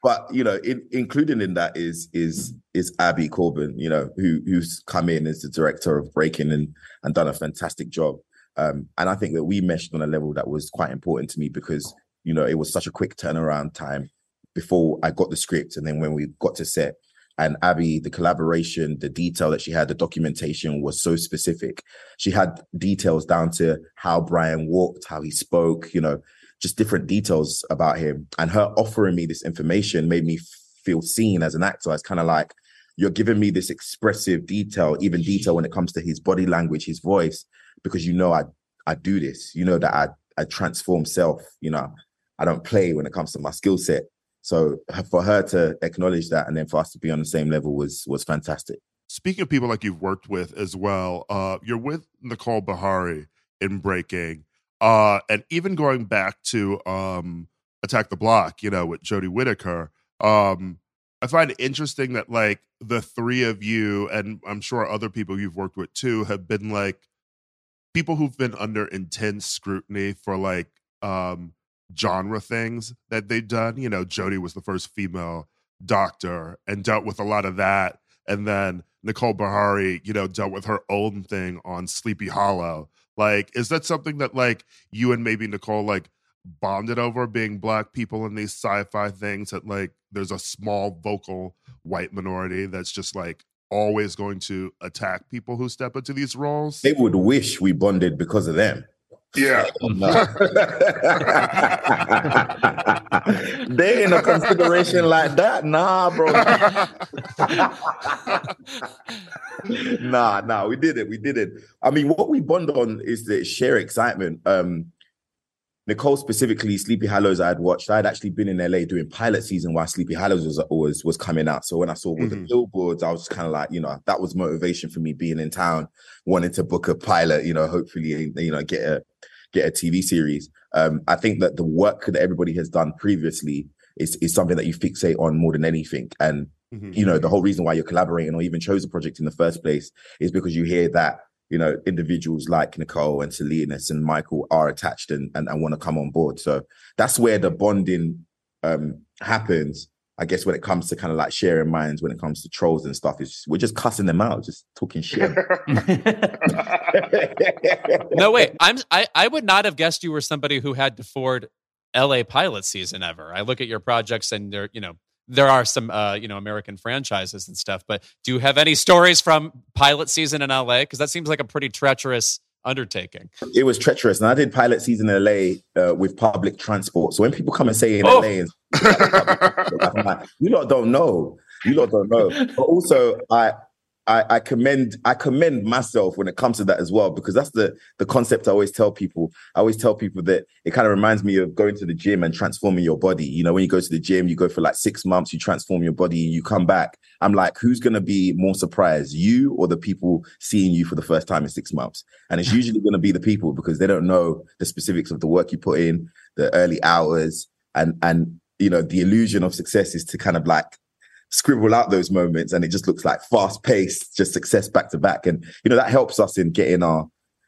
but you know, in, including in that is is is Abi Corbin, you know, who who's come in as the director of Breaking and and done a fantastic job. Um, and I think that we meshed on a level that was quite important to me because you know it was such a quick turnaround time before I got the script, and then when we got to set, and Abby, the collaboration, the detail that she had, the documentation was so specific. She had details down to how Brian walked, how he spoke, you know, just different details about him. And her offering me this information made me feel seen as an actor. It's kind of like, you're giving me this expressive detail, even detail when it comes to his body language, his voice, because you know I I do this. You know that I I transform self. You know, I don't play when it comes to my skill set. So for her to acknowledge that and then for us to be on the same level was was fantastic. Speaking of people like you've worked with as well, uh, you're with Nicole Beharie in Breaking, uh, and even going back to um, Attack the Block, you know, with Jodie Whittaker. Um, I find it interesting that like the three of you, and I'm sure other people you've worked with too, have been like people who've been under intense scrutiny for like um genre things that they've done. You know, Jodie was the first female doctor and dealt with a lot of that. And then Nicole Beharie, you know, dealt with her own thing on Sleepy Hollow. Like, is that something that like you and maybe Nicole like bonded over being black people in these sci-fi things that like there's a small vocal white minority that's just like always going to attack people who step into these roles? They would wish we bonded because of them. Yeah. they in a consideration like that, nah, bro. nah, nah, we did it. We did it. I mean, what we bond on is the sheer excitement. Um, Nicole specifically, Sleepy Hollows, I had watched. I had actually been in LA doing pilot season while Sleepy Hollows was was, was coming out. So when I saw all mm-hmm. the billboards, I was kind of like, you know, that was motivation for me being in town, wanting to book a pilot. You know, hopefully, you know, get a get a TV series. Um, I think that the work that everybody has done previously is is something that you fixate on more than anything. And mm-hmm. you know, the whole reason why you're collaborating or even chose a project in the first place is because you hear that you know, individuals like Nicole and Selenis and Michael are attached and, and, and want to come on board. So that's where the bonding um, happens. I guess when it comes to kind of like sharing minds, when it comes to trolls and stuff, is we're just cussing them out, just talking shit. no, wait, I'm I, I would not have guessed you were somebody who had to ford LA pilot season ever. I look at your projects and they're, you know, there are some uh, you know American franchises and stuff, but do you have any stories from pilot season in LA? Because that seems like a pretty treacherous undertaking. It was treacherous, and I did pilot season in LA uh, with public transport. So when people come and say in oh. LA, I'm like, you lot don't know, you lot don't know. But also, I I, I, commend I commend myself when it comes to that as well because that's the the concept I always tell people. I always tell people that it kind of reminds me of going to the gym and transforming your body. You know, when you go to the gym, you go for like six months, you transform your body, and you come back. I'm like, who's gonna be more surprised, you or the people seeing you for the first time in six months? And it's usually gonna be the people because they don't know the specifics of the work you put in, the early hours, and and you know the illusion of success is to kind of like scribble out those moments and it just looks like fast paced, just success back to back. And, you know, that helps us in getting our,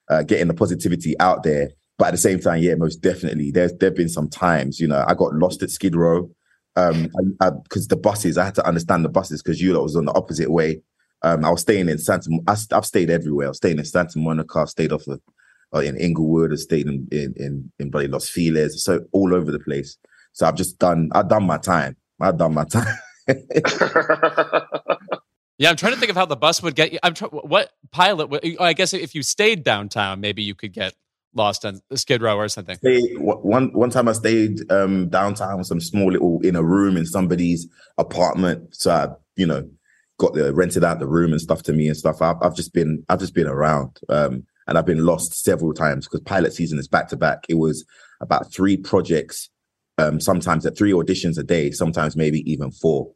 uh, getting the positivity out there. But at the same time, yeah, most definitely. There's, there've been some times, you know, I got lost at Skid Row. Um, because the buses, I had to understand the buses because you lot was on the opposite way. Um, I was staying in Santa, I, have stayed everywhere. I was staying in Santa Monica, I stayed off of, uh, in Inglewood, I stayed in, in, in, in bloody Los Feliz, so all over the place. So I've just done, I've done my time. I've done my time. yeah, I'm trying to think of how the bus would get you. I'm trying. What pilot? I guess if you stayed downtown, maybe you could get lost on Skid Row or something. One one time I stayed um, downtown, some small little in a room in somebody's apartment. So I, you know, got the rented out the room and stuff to me and stuff. I've, I've just been I've just been around, um, and I've been lost several times because pilot season is back to back. It was about three projects, um, sometimes at three auditions a day, sometimes maybe even four.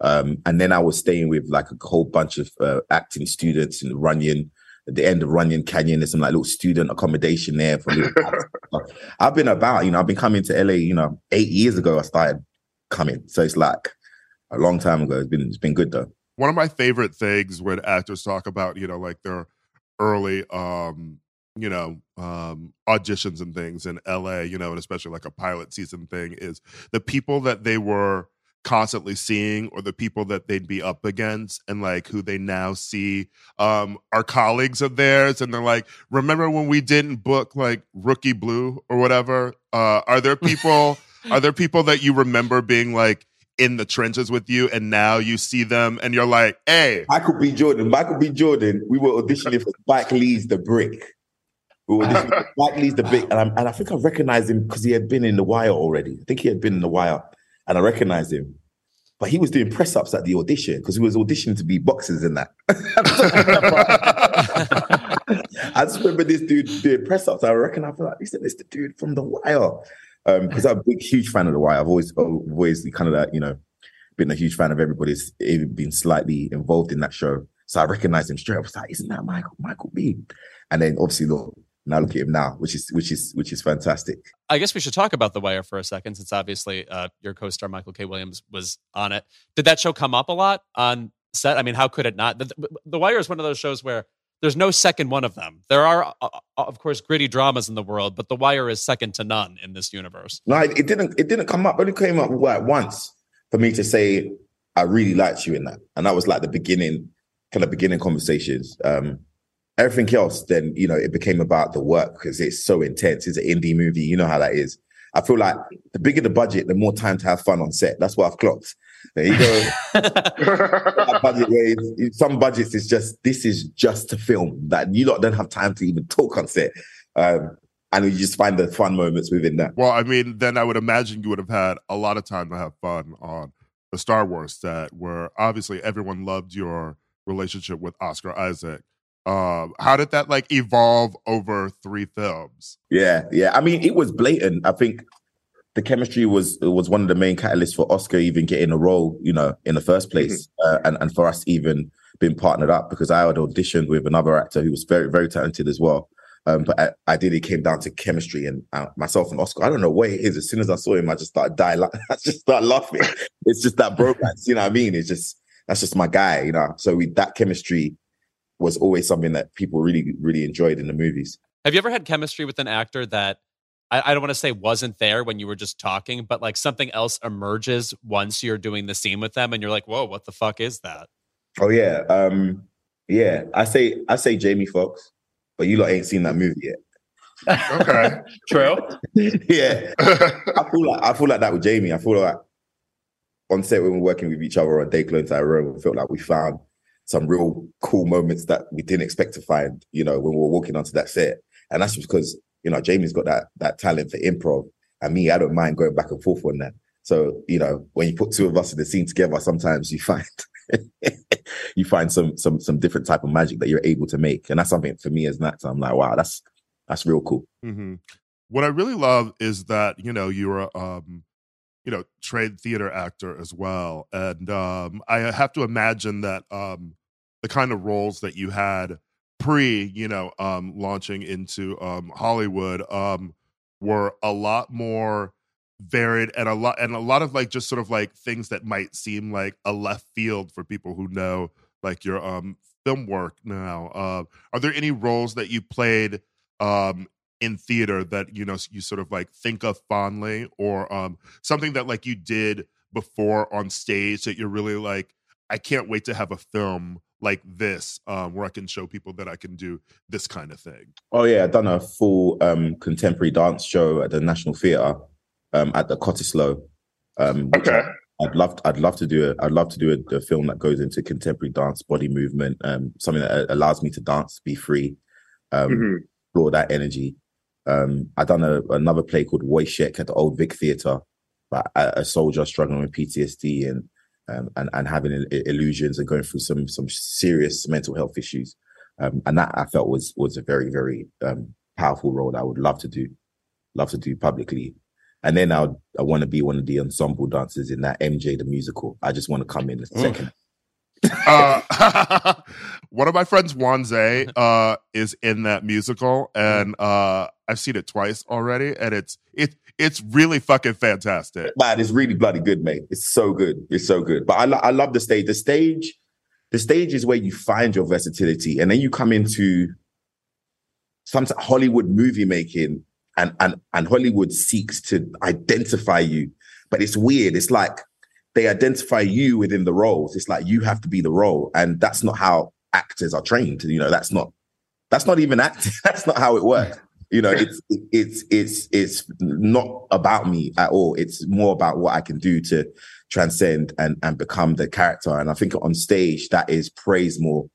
Um, and then I was staying with like a whole bunch of uh, acting students in Runyon, at the end of Runyon Canyon. There's some like little student accommodation there for I've been about, you know, I've been coming to LA, you know, eight years ago I started coming. So it's like a long time ago. It's been it's been good though. One of my favorite things when actors talk about, you know, like their early um, you know, um auditions and things in LA, you know, and especially like a pilot season thing is the people that they were constantly seeing or the people that they'd be up against and like who they now see um are colleagues of theirs and they're like remember when we didn't book like rookie blue or whatever uh are there people are there people that you remember being like in the trenches with you and now you see them and you're like hey Michael B. Jordan. Michael B. Jordan. We were auditioning for Spike Lee's The Brick. We were auditioning for Spike Lee's The Brick, and, i and I think I recognized him because he had been in The Wire already. I think he had been in The Wire, and I recognized him. But he was doing press ups at the audition because he was auditioning to be boxers in that. I just remember this dude doing press ups. I reckon I feel like this is the dude from The Wire. Um, because I'm a big, huge fan of The Wire. I've always, always kind of like, you know, been a huge fan of everybody's even been slightly involved in that show. So I recognized him straight. I was like, isn't that Michael Michael B? And then obviously look, now look at him now, which is which is which is fantastic. I guess we should talk about The Wire for a second, since obviously uh, your co-star Michael K. Williams was on it. Did that show come up a lot on set? I mean, how could it not? The, the Wire is one of those shows where there's no second one of them. There are, uh, of course, gritty dramas in the world, but The Wire is second to none in this universe. No, it didn't. It didn't come up. It only came up like once for me to say I really liked you in that, and that was like the beginning, kind of beginning conversations. Um, everything else, then you know, it became about the work because it's so intense. It's an indie movie. You know how that is. I feel like the bigger the budget, the more time to have fun on set. That's what I've clocked. There you go. budget some budgets is just this is just to film that you lot don't have time to even talk on set. Um, and you just find the fun moments within that. Well, I mean, then I would imagine you would have had a lot of time to have fun on the Star Wars set, where obviously everyone loved your relationship with Oscar Isaac. Um, how did that like evolve over three films? Yeah, yeah. I mean, it was blatant. I think the chemistry was was one of the main catalysts for Oscar even getting a role, you know, in the first place, mm-hmm. uh, and and for us even being partnered up because I had auditioned with another actor who was very very talented as well. Um, but I, ideally, it came down to chemistry and uh, myself and Oscar. I don't know what it is. As soon as I saw him, I just started dying. I just started laughing. it's just that bromance, you know what I mean? It's just that's just my guy, you know. So we, that chemistry was always something that people really really enjoyed in the movies. Have you ever had chemistry with an actor that I, I don't want to say wasn't there when you were just talking, but like something else emerges once you're doing the scene with them, and you're like, "Whoa, what the fuck is that?" Oh yeah, um, yeah. I say I say Jamie Foxx, but you lot ain't seen that movie yet. okay, true. yeah, I feel like I feel like that with Jamie. I feel like on set when we're working with each other on They Clone Tyrone, we felt like we found some real cool moments that we didn't expect to find. You know, when we were walking onto that set, and that's because you know Jamie's got that that talent for improv, and me, I don't mind going back and forth on that. So you know, when you put two of us in the scene together, sometimes you find you find some some some different type of magic that you're able to make, and that's something for me as an actor. I'm like, wow, that's that's real cool. Mm-hmm. What I really love is that you know you're um, you know trained theater actor as well, and um, I have to imagine that um, the kind of roles that you had pre you know um, launching into um, Hollywood um, were a lot more varied and a lot and a lot of like just sort of like things that might seem like a left field for people who know like your um film work now. Uh, are there any roles that you played um in theater that you know you sort of like think of fondly or um something that like you did before on stage that you're really like i can't wait to have a film like this um where i can show people that i can do this kind of thing oh yeah i've done a full um contemporary dance show at the national theatre um, at the Cottesloe. Um, okay. I'd love, to, I'd love to do it. I'd love to do a, a, film that goes into contemporary dance, body movement, um, something that allows me to dance, be free, um, mm-hmm. explore that energy. Um, I done a, another play called Woyzeck at the Old Vic Theatre, but a, a soldier struggling with PTSD and um, and and having illusions and going through some some serious mental health issues. Um, and that I felt was was a very very um, powerful role that I would love to do, love to do publicly. And then I I want to be one of the ensemble dancers in that MJ the musical. I just want to come in a second. uh, one of my friends, Wanze, uh, is in that musical, and uh, I've seen it twice already, and it's it it's really fucking fantastic. Man, it's really bloody good, mate. It's so good. It's so good. But I lo- I love the stage. The stage, the stage is where you find your versatility, and then you come into some Hollywood movie making and and and Hollywood seeks to identify you, but it's weird. It's like they identify you within the roles. It's like you have to be the role, and that's not how actors are trained. You know, that's not that's not even acting. that's not how it works. You know, it's it's it's it's not about me at all. It's more about what I can do to transcend and and become the character. And I think on stage that is praised more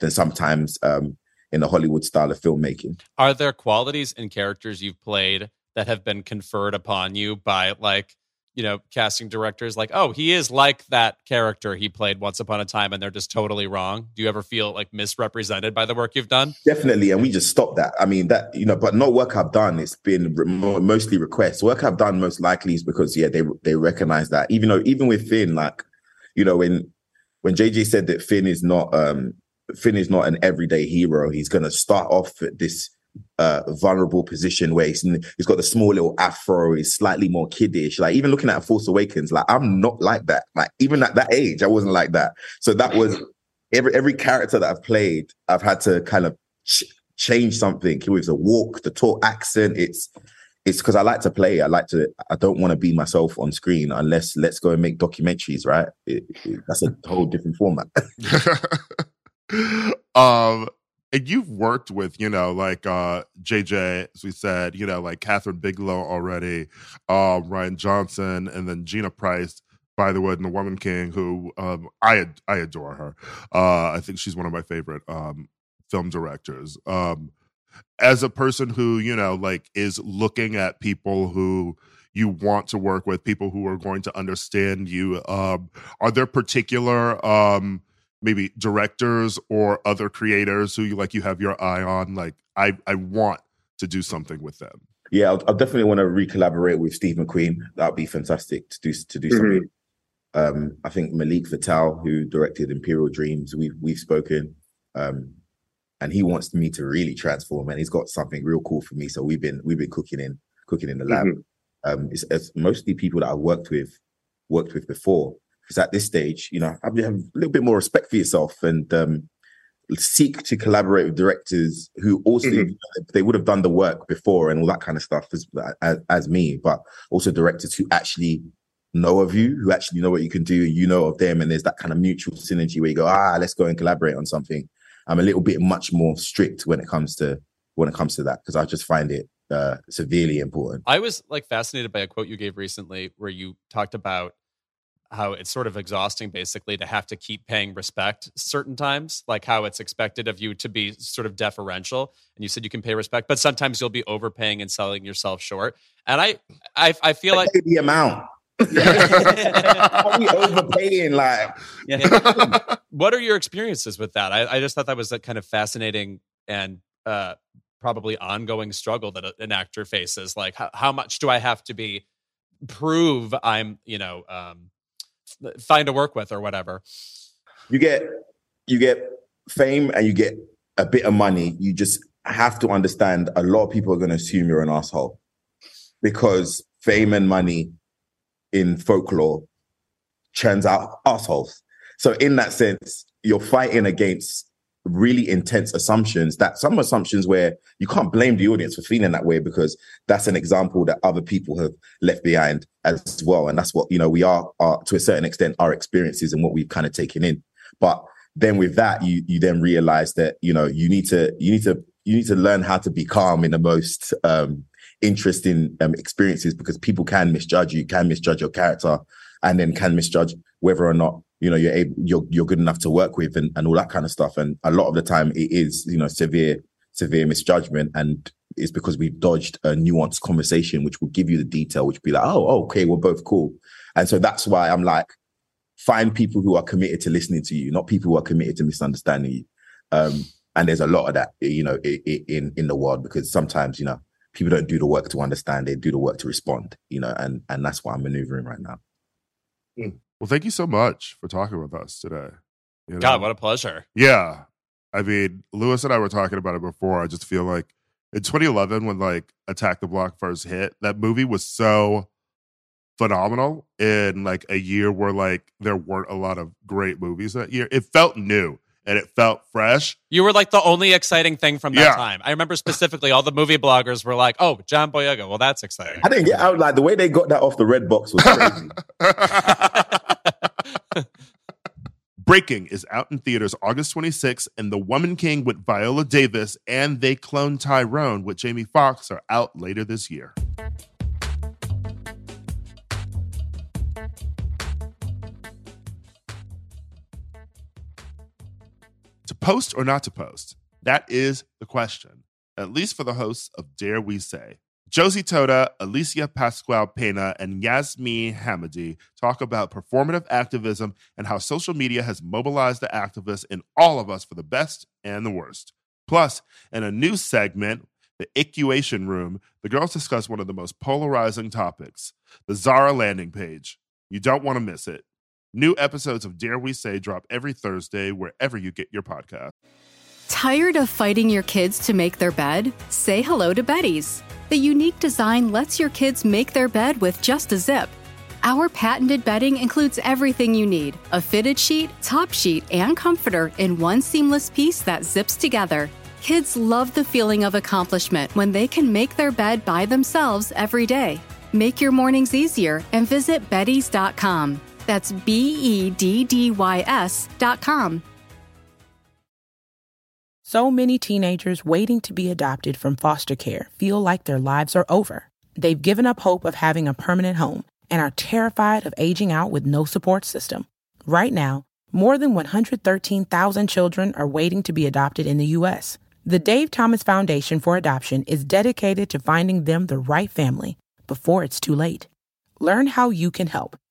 than sometimes um, in the Hollywood style of filmmaking. Are there qualities and characters you've played that have been conferred upon you by like you know, casting directors like, oh, he is like that character he played once upon a time, and they're just totally wrong. Do you ever feel like misrepresented by the work you've done? Definitely, and we just stopped that. I mean, that you know, but not work I've done. It's been mostly requests. Work I've done most likely is because yeah, they they recognize that. Even though, even with Finn, like you know, when when JJ said that Finn is not um Finn is not an everyday hero, he's to start off at this uh, vulnerable position where he's, he's got the small little afro, he's slightly more kiddish. Like even looking at Force Awakens, like I'm not like that. Like even at that age, I wasn't like that. So that was every every character that I've played, I've had to kind of ch- change something. It was a walk, the talk, accent. It's it's because I like to play. I like to. I don't want to be myself on screen unless let's go and make documentaries. Right? It, it, that's a whole different format. um and you've worked with, you know, like uh JJ, as we said, you know, like Kathryn Bigelow already, uh, Rian Johnson, and then Gina Price, by the way, and the Woman King, who um, I I adore her. Uh, I think she's one of my favorite um, film directors. Um, as a person who you know, like, is looking at people who you want to work with, people who are going to understand you. Um, are there particular um, maybe directors or other creators who you like you have your eye on like i i want to do something with them. Yeah i'll, I'll definitely want to re-collaborate with steve mcqueen. That would be fantastic to do to do mm-hmm. something um i think malik Vitthal, who directed imperial dreams we've we've spoken um and he wants me to really transform and he's got something real cool for me so we've been we've been cooking in cooking in the lab. Mm-hmm. um it's, it's mostly people that i've worked with worked with before because at this stage, you know, have, have a little bit more respect for yourself and um, seek to collaborate with directors who also mm-hmm. they would have done the work before and all that kind of stuff as, as, as me, but also directors who actually know of you, who actually know what you can do, you know of them, and there's that kind of mutual synergy where you go, ah, let's go and collaborate on something. I'm a little bit much more strict when it comes to when it comes to that because I just find it uh, severely important. I was like fascinated by a quote you gave recently where you talked about how it's sort of exhausting basically to have to keep paying respect certain times like how it's expected of you to be sort of deferential. And you said you can pay respect but sometimes you'll be overpaying and selling yourself short. And i i, I feel like the amount. Are we overpaying like yeah. what are your experiences with that? I, I just thought that was a kind of fascinating and uh probably ongoing struggle that an actor faces. Like how, how much do i have to be prove i'm you know um fine to work with or whatever. You get you get fame and you get a bit of money. You just have to understand a lot of people are going to assume you're an asshole because fame and money in folklore churns out assholes. So in that sense, you're fighting against really intense assumptions that some assumptions where you can't blame the audience for feeling that way because that's an example that other people have left behind as well. And that's what you know we are, are to a certain extent our experiences and what we've kind of taken in. But then with that you you then realize that you know you need to you need to you need to learn how to be calm in the most um interesting um, experiences because people can misjudge you can misjudge your character and then can misjudge whether or not you know you're able you're you're good enough to work with and, and all that kind of stuff. And a lot of the time it is you know severe severe misjudgment. And it's because we've dodged a nuanced conversation which will give you the detail which will be like oh, oh okay we're both cool. And so that's why i'm like find people who are committed to listening to you not people who are committed to misunderstanding you. Um, and there's a lot of that you know in in the world because sometimes you know people don't do the work to understand they do the work to respond you know and and that's why i'm maneuvering right now. Mm. Well, thank you so much for talking with us today. You know? God, what a pleasure. Yeah. I mean, Louis and I were talking about it before. I just feel like in 2011, when like Attack the Block first hit, that movie was so phenomenal in like a year where like there weren't a lot of great movies that year. It felt new and it felt fresh. You were like the only exciting thing from that yeah. time. I remember specifically all the movie bloggers were like, "Oh, John Boyega. Well, that's exciting." I didn't get out like the way they got that off the red box was crazy. Breaking is out in theaters August 26th, and The Woman King with Viola Davis and They Clone Tyrone with Jamie Foxx are out later this year. To post or not to post? That is the question, at least for the hosts of Dare We Say. Josie Totah, Alicia Pascual Pena, and Yasmin Hamady talk about performative activism and how social media has mobilized the activists in all of us for the best and the worst. Plus, in a new segment, the Icuation Room, the girls discuss one of the most polarizing topics the Zara landing page. You don't want to miss it. New episodes of Dare We Say drop every Thursday wherever you get your podcast. Tired of fighting your kids to make their bed? Say hello to Beddy's. The unique design lets your kids make their bed with just a zip. Our patented bedding includes everything you need a fitted sheet, top sheet, and comforter in one seamless piece that zips together. Kids love the feeling of accomplishment when they can make their bed by themselves every day. Make your mornings easier and visit Beddy's.com. That's B E D D Y S dot com. So many teenagers waiting to be adopted from foster care feel like their lives are over. They've given up hope of having a permanent home and are terrified of aging out with no support system. Right now, more than 113,000 children are waiting to be adopted in the U.S. The Dave Thomas Foundation for Adoption is dedicated to finding them the right family before it's too late. Learn how you can help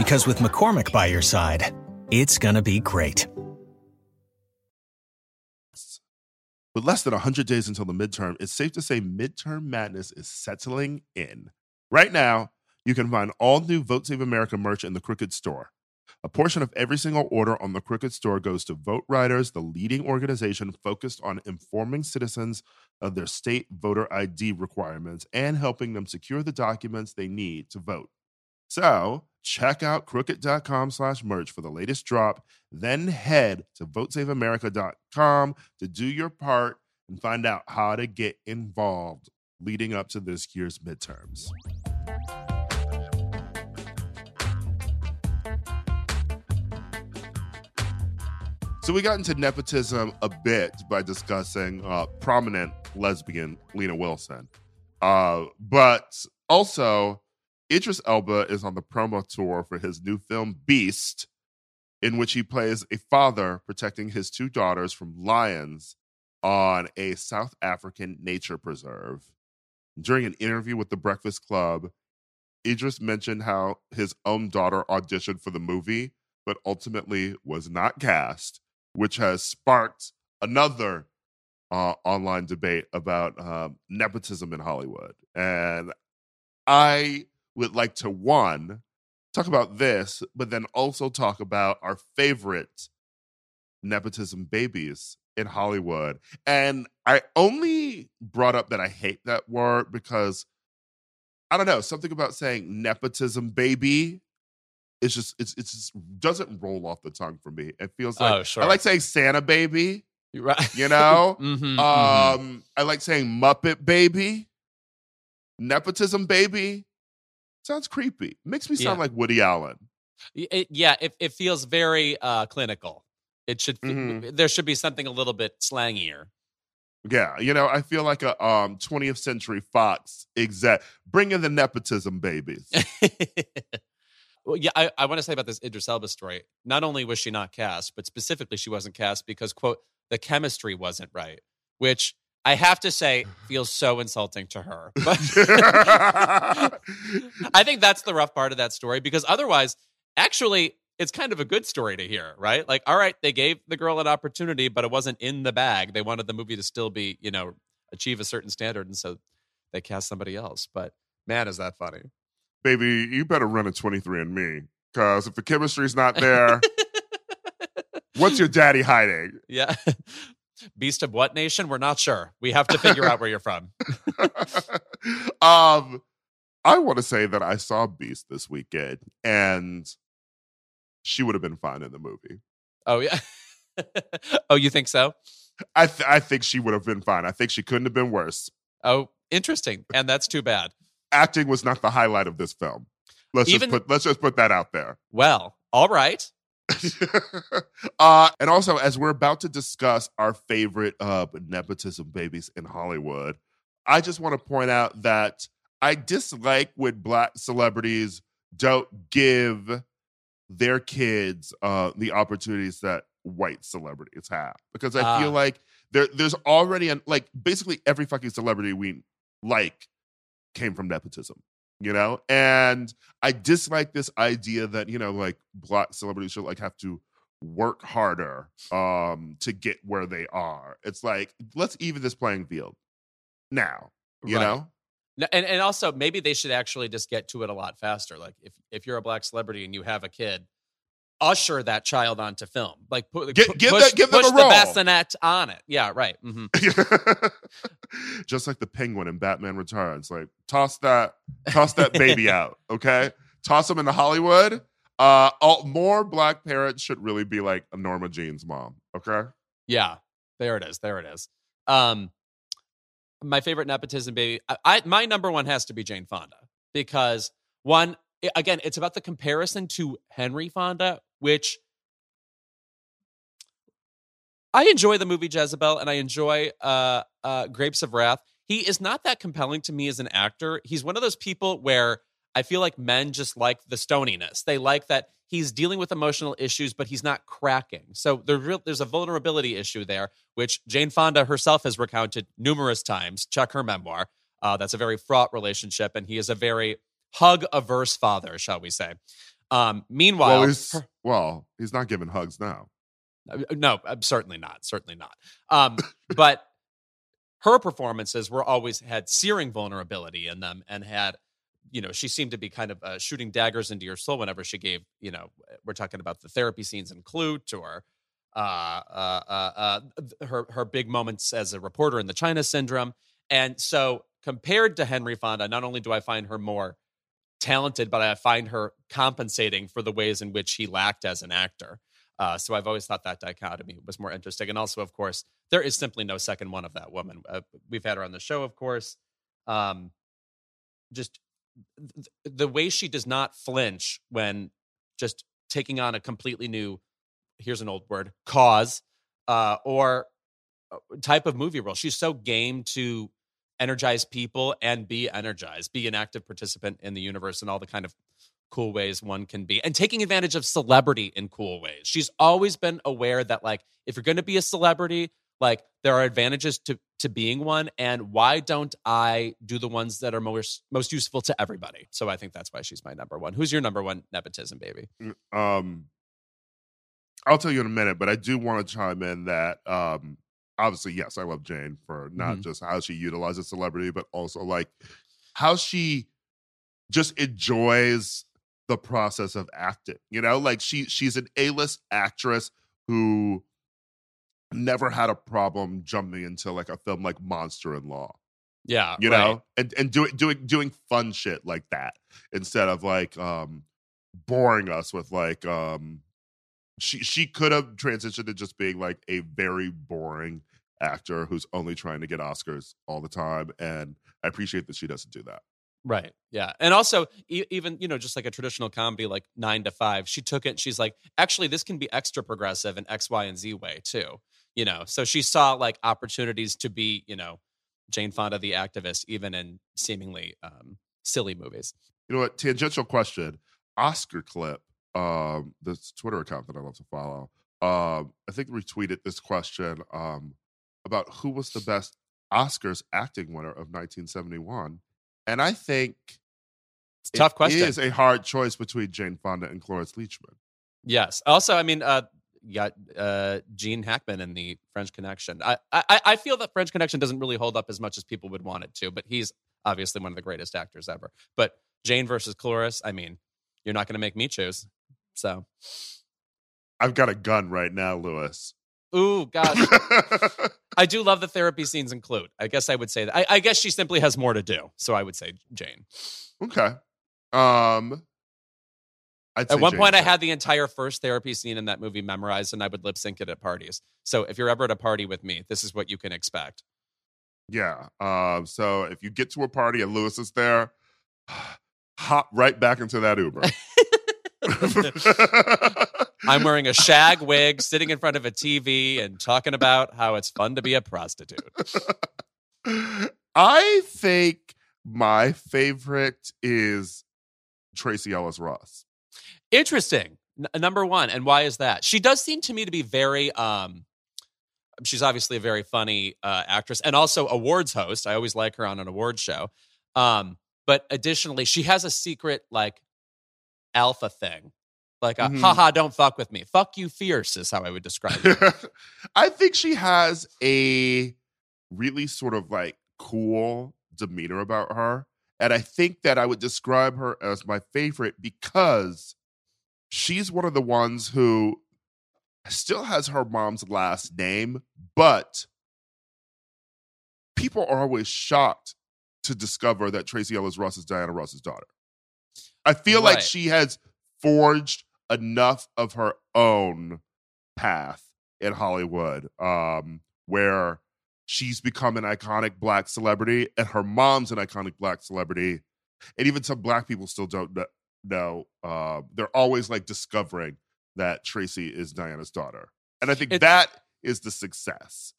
Because with McCormick by your side, it's gonna be great. With less than 100 days until the midterm, it's safe to say midterm madness is settling in. Right now, you can find all new Vote Save America merch in the Crooked Store. A portion of every single order on the Crooked Store goes to Vote Riders, the leading organization focused on informing citizens of their state voter ID requirements and helping them secure the documents they need to vote. So check out crooked.com slash merch for the latest drop. Then head to votesaveamerica.com to do your part and find out how to get involved leading up to this year's midterms. So we got into nepotism a bit by discussing uh, prominent lesbian Lena Wilson. Uh, but also, Idris Elba is on the promo tour for his new film Beast, in which he plays a father protecting his two daughters from lions on a South African nature preserve. During an interview with the Breakfast Club, Idris mentioned how his own daughter auditioned for the movie, but ultimately was not cast, which has sparked another uh, online debate about um, nepotism in Hollywood. And I would like to one talk about this, but then also talk about our favorite nepotism babies in Hollywood. And I only brought up that I hate that word because I don't know, something about saying nepotism baby it's just it's it's just doesn't roll off the tongue for me. It feels like Oh, sure. I like saying Santa baby, You're right. you know? Mhm, mhm. Um, I like saying Muppet Baby, nepotism baby. Sounds creepy. Makes me sound Yeah. like Woody Allen. It- yeah, it, it feels very uh, clinical. It should Mhm. there should be something a little bit slangier. Yeah, you know, I feel like a um 20th Century Fox exec. Bring in the nepotism babies. well, yeah, I, I want to say about this Idris Elba story. Not only was she not cast, but specifically she wasn't cast because quote the chemistry wasn't right, which I have to say feels so insulting to her. But I think that's the rough part of that story because otherwise, actually, it's kind of a good story to hear, right? Like, all right, they gave the girl an opportunity, but it wasn't in the bag. They wanted the movie to still be, you know, achieve a certain standard, and so they cast somebody else. But man, is that funny? Baby, you better run a 23 and me. Cause if the chemistry's not there, What's your daddy hiding? Yeah. Beast of what nation? We're not sure. We have to figure out where you're from. um, I want to say that I saw Beast this weekend, and she would have been fine in the movie. Oh yeah. oh, you think so? I th- I think she would have been fine. I think she couldn't have been worse. Oh, interesting. And that's too bad. Acting was not the highlight of this film. Let's Even- just put let's just put that out there. Well, all right. uh, and also, as we're about to discuss our favorite uh, nepotism babies in Hollywood, I just want to point out that I dislike when black celebrities don't give their kids uh, the opportunities that white celebrities have because I feel Ah. like there there's already an like basically every fucking celebrity we like came from nepotism you know and i dislike this idea that you know like black celebrities should like have to work harder um to get where they are it's like let's even this playing field now you Right. know And and also maybe they should actually just get to it a lot faster. Like if if you're a black celebrity and you have a kid, usher that child onto film. Like put, Gi- pu- give push, that- give them push a the role. bassinet on it. Yeah, right. hmm just like the penguin in batman returns like toss that toss that baby out okay toss him into hollywood uh all, more black parents should really be like norma jean's mom okay Yeah, there it is. There it is. Um, my favorite nepotism baby. I, I my number one has to be Jane Fonda because one again, it's about the comparison to Henry Fonda, which I enjoy the movie Jezebel and I enjoy uh, uh, Grapes of Wrath. He is not that compelling to me as an actor. He's one of those people where I feel like men just like the stoniness. They like that he's dealing with emotional issues, but he's not cracking. So there's a vulnerability issue there, which Jane Fonda herself has recounted numerous times. Check her memoir. Uh, that's a very fraught relationship, and he is a very hug averse father, shall we say? Um, meanwhile, well he's well he's not giving hugs now uh, no, uh, certainly not. Certainly not. Um, but her performances were always had searing vulnerability in them, and had, you know, she seemed to be kind of uh, shooting daggers into your soul whenever she gave, you know, we're talking about the therapy scenes in Klute or uh, uh, uh, uh, her her big moments as a reporter in the China Syndrome, and so compared to Henry Fonda, not only do I find her more talented, but I find her compensating for the ways in which he lacked as an actor. Uh, so I've always thought that dichotomy was more interesting. And also, of course, there is simply no second one of that woman. Uh, we've had her on the show, of course. Um, just th- the way she does not flinch when just taking on a completely new, here's an old word, cause uh, or uh, type of movie role. She's so game to energize people and be energized, be an active participant in the universe and all the kind of cool ways one can be and taking advantage of celebrity in cool ways. She's always been aware that like if you're going to be a celebrity, like there are advantages to to being one and why don't I do the ones that are most most useful to everybody? So I think that's why she's my number 1. Who's your number 1 nepotism baby? um i'll tell you in a minute but i do want to chime in that um obviously yes i love jane for not Mhm. just how she utilizes celebrity but also like how she just enjoys the process of acting you know like she she's an a-list actress who never had a problem jumping into like a film like monster in law Yeah, you right. know and and doing doing doing fun shit like that instead of like um boring us with like um she she could have transitioned to just being like a very boring actor who's only trying to get oscars all the time and i appreciate that she doesn't do that Right. Yeah. And also, e- even, you know, just like a traditional comedy like nine to five, she took it. and She's like, actually, this can be extra progressive in X, Y, and Z way too. You know, so she saw like opportunities to be, you know, Jane Fonda, the activist, even in seemingly um, silly movies. you know what tangential question oscar clip um this twitter account that i love to follow um i think retweeted this question um about who was the best oscars acting winner of 1971 and i think It's a tough question. it is a hard choice between jane fonda and cloris leachman Yes. Also, I mean, uh, you got uh, Gene Hackman in the French Connection. I, I I feel that French Connection doesn't really hold up as much as people would want it to, but he's obviously one of the greatest actors ever. But Jane versus Cloris, I mean, you're not going to make me choose. So I've got a gun right now, Louis. Ooh, gosh. I do love the therapy scenes in Klute. I guess I would say that. I, I guess she simply has more to do. So I would say Jane. okay. Um I'd At one Jane point, I had the entire first therapy scene in that movie memorized, and I would lip sync it at parties. So if you're ever at a party with me, this is what you can expect. Yeah. Um, so if you get to a party and Louis is there, hop right back into that Uber. I'm wearing a shag wig, sitting in front of a TV, and talking about how it's fun to be a prostitute. I think my favorite is Tracee Ellis Ross. Interesting. N- number one, and why is that? She does seem to me to be very. um She's obviously a very funny uh, actress and also awards host. I always like her on an awards show. Um, but additionally, she has a secret like alpha thing, like a Mhm. haha, don't fuck with me, fuck you, fierce is how I would describe it. I think she has a really sort of like cool demeanor about her. And I think that I would describe her as my favorite because she's one of the ones who still has her mom's last name, but people are always shocked to discover that Tracee Ellis Ross is Diana Ross's daughter. I feel like she has forged enough of her own path in Hollywood um, where she's become an iconic black celebrity and her mom's an iconic black celebrity. And even some black people still don't know. Uh, they're always like discovering that Tracee is Diana's daughter. And I think It's- that is the success.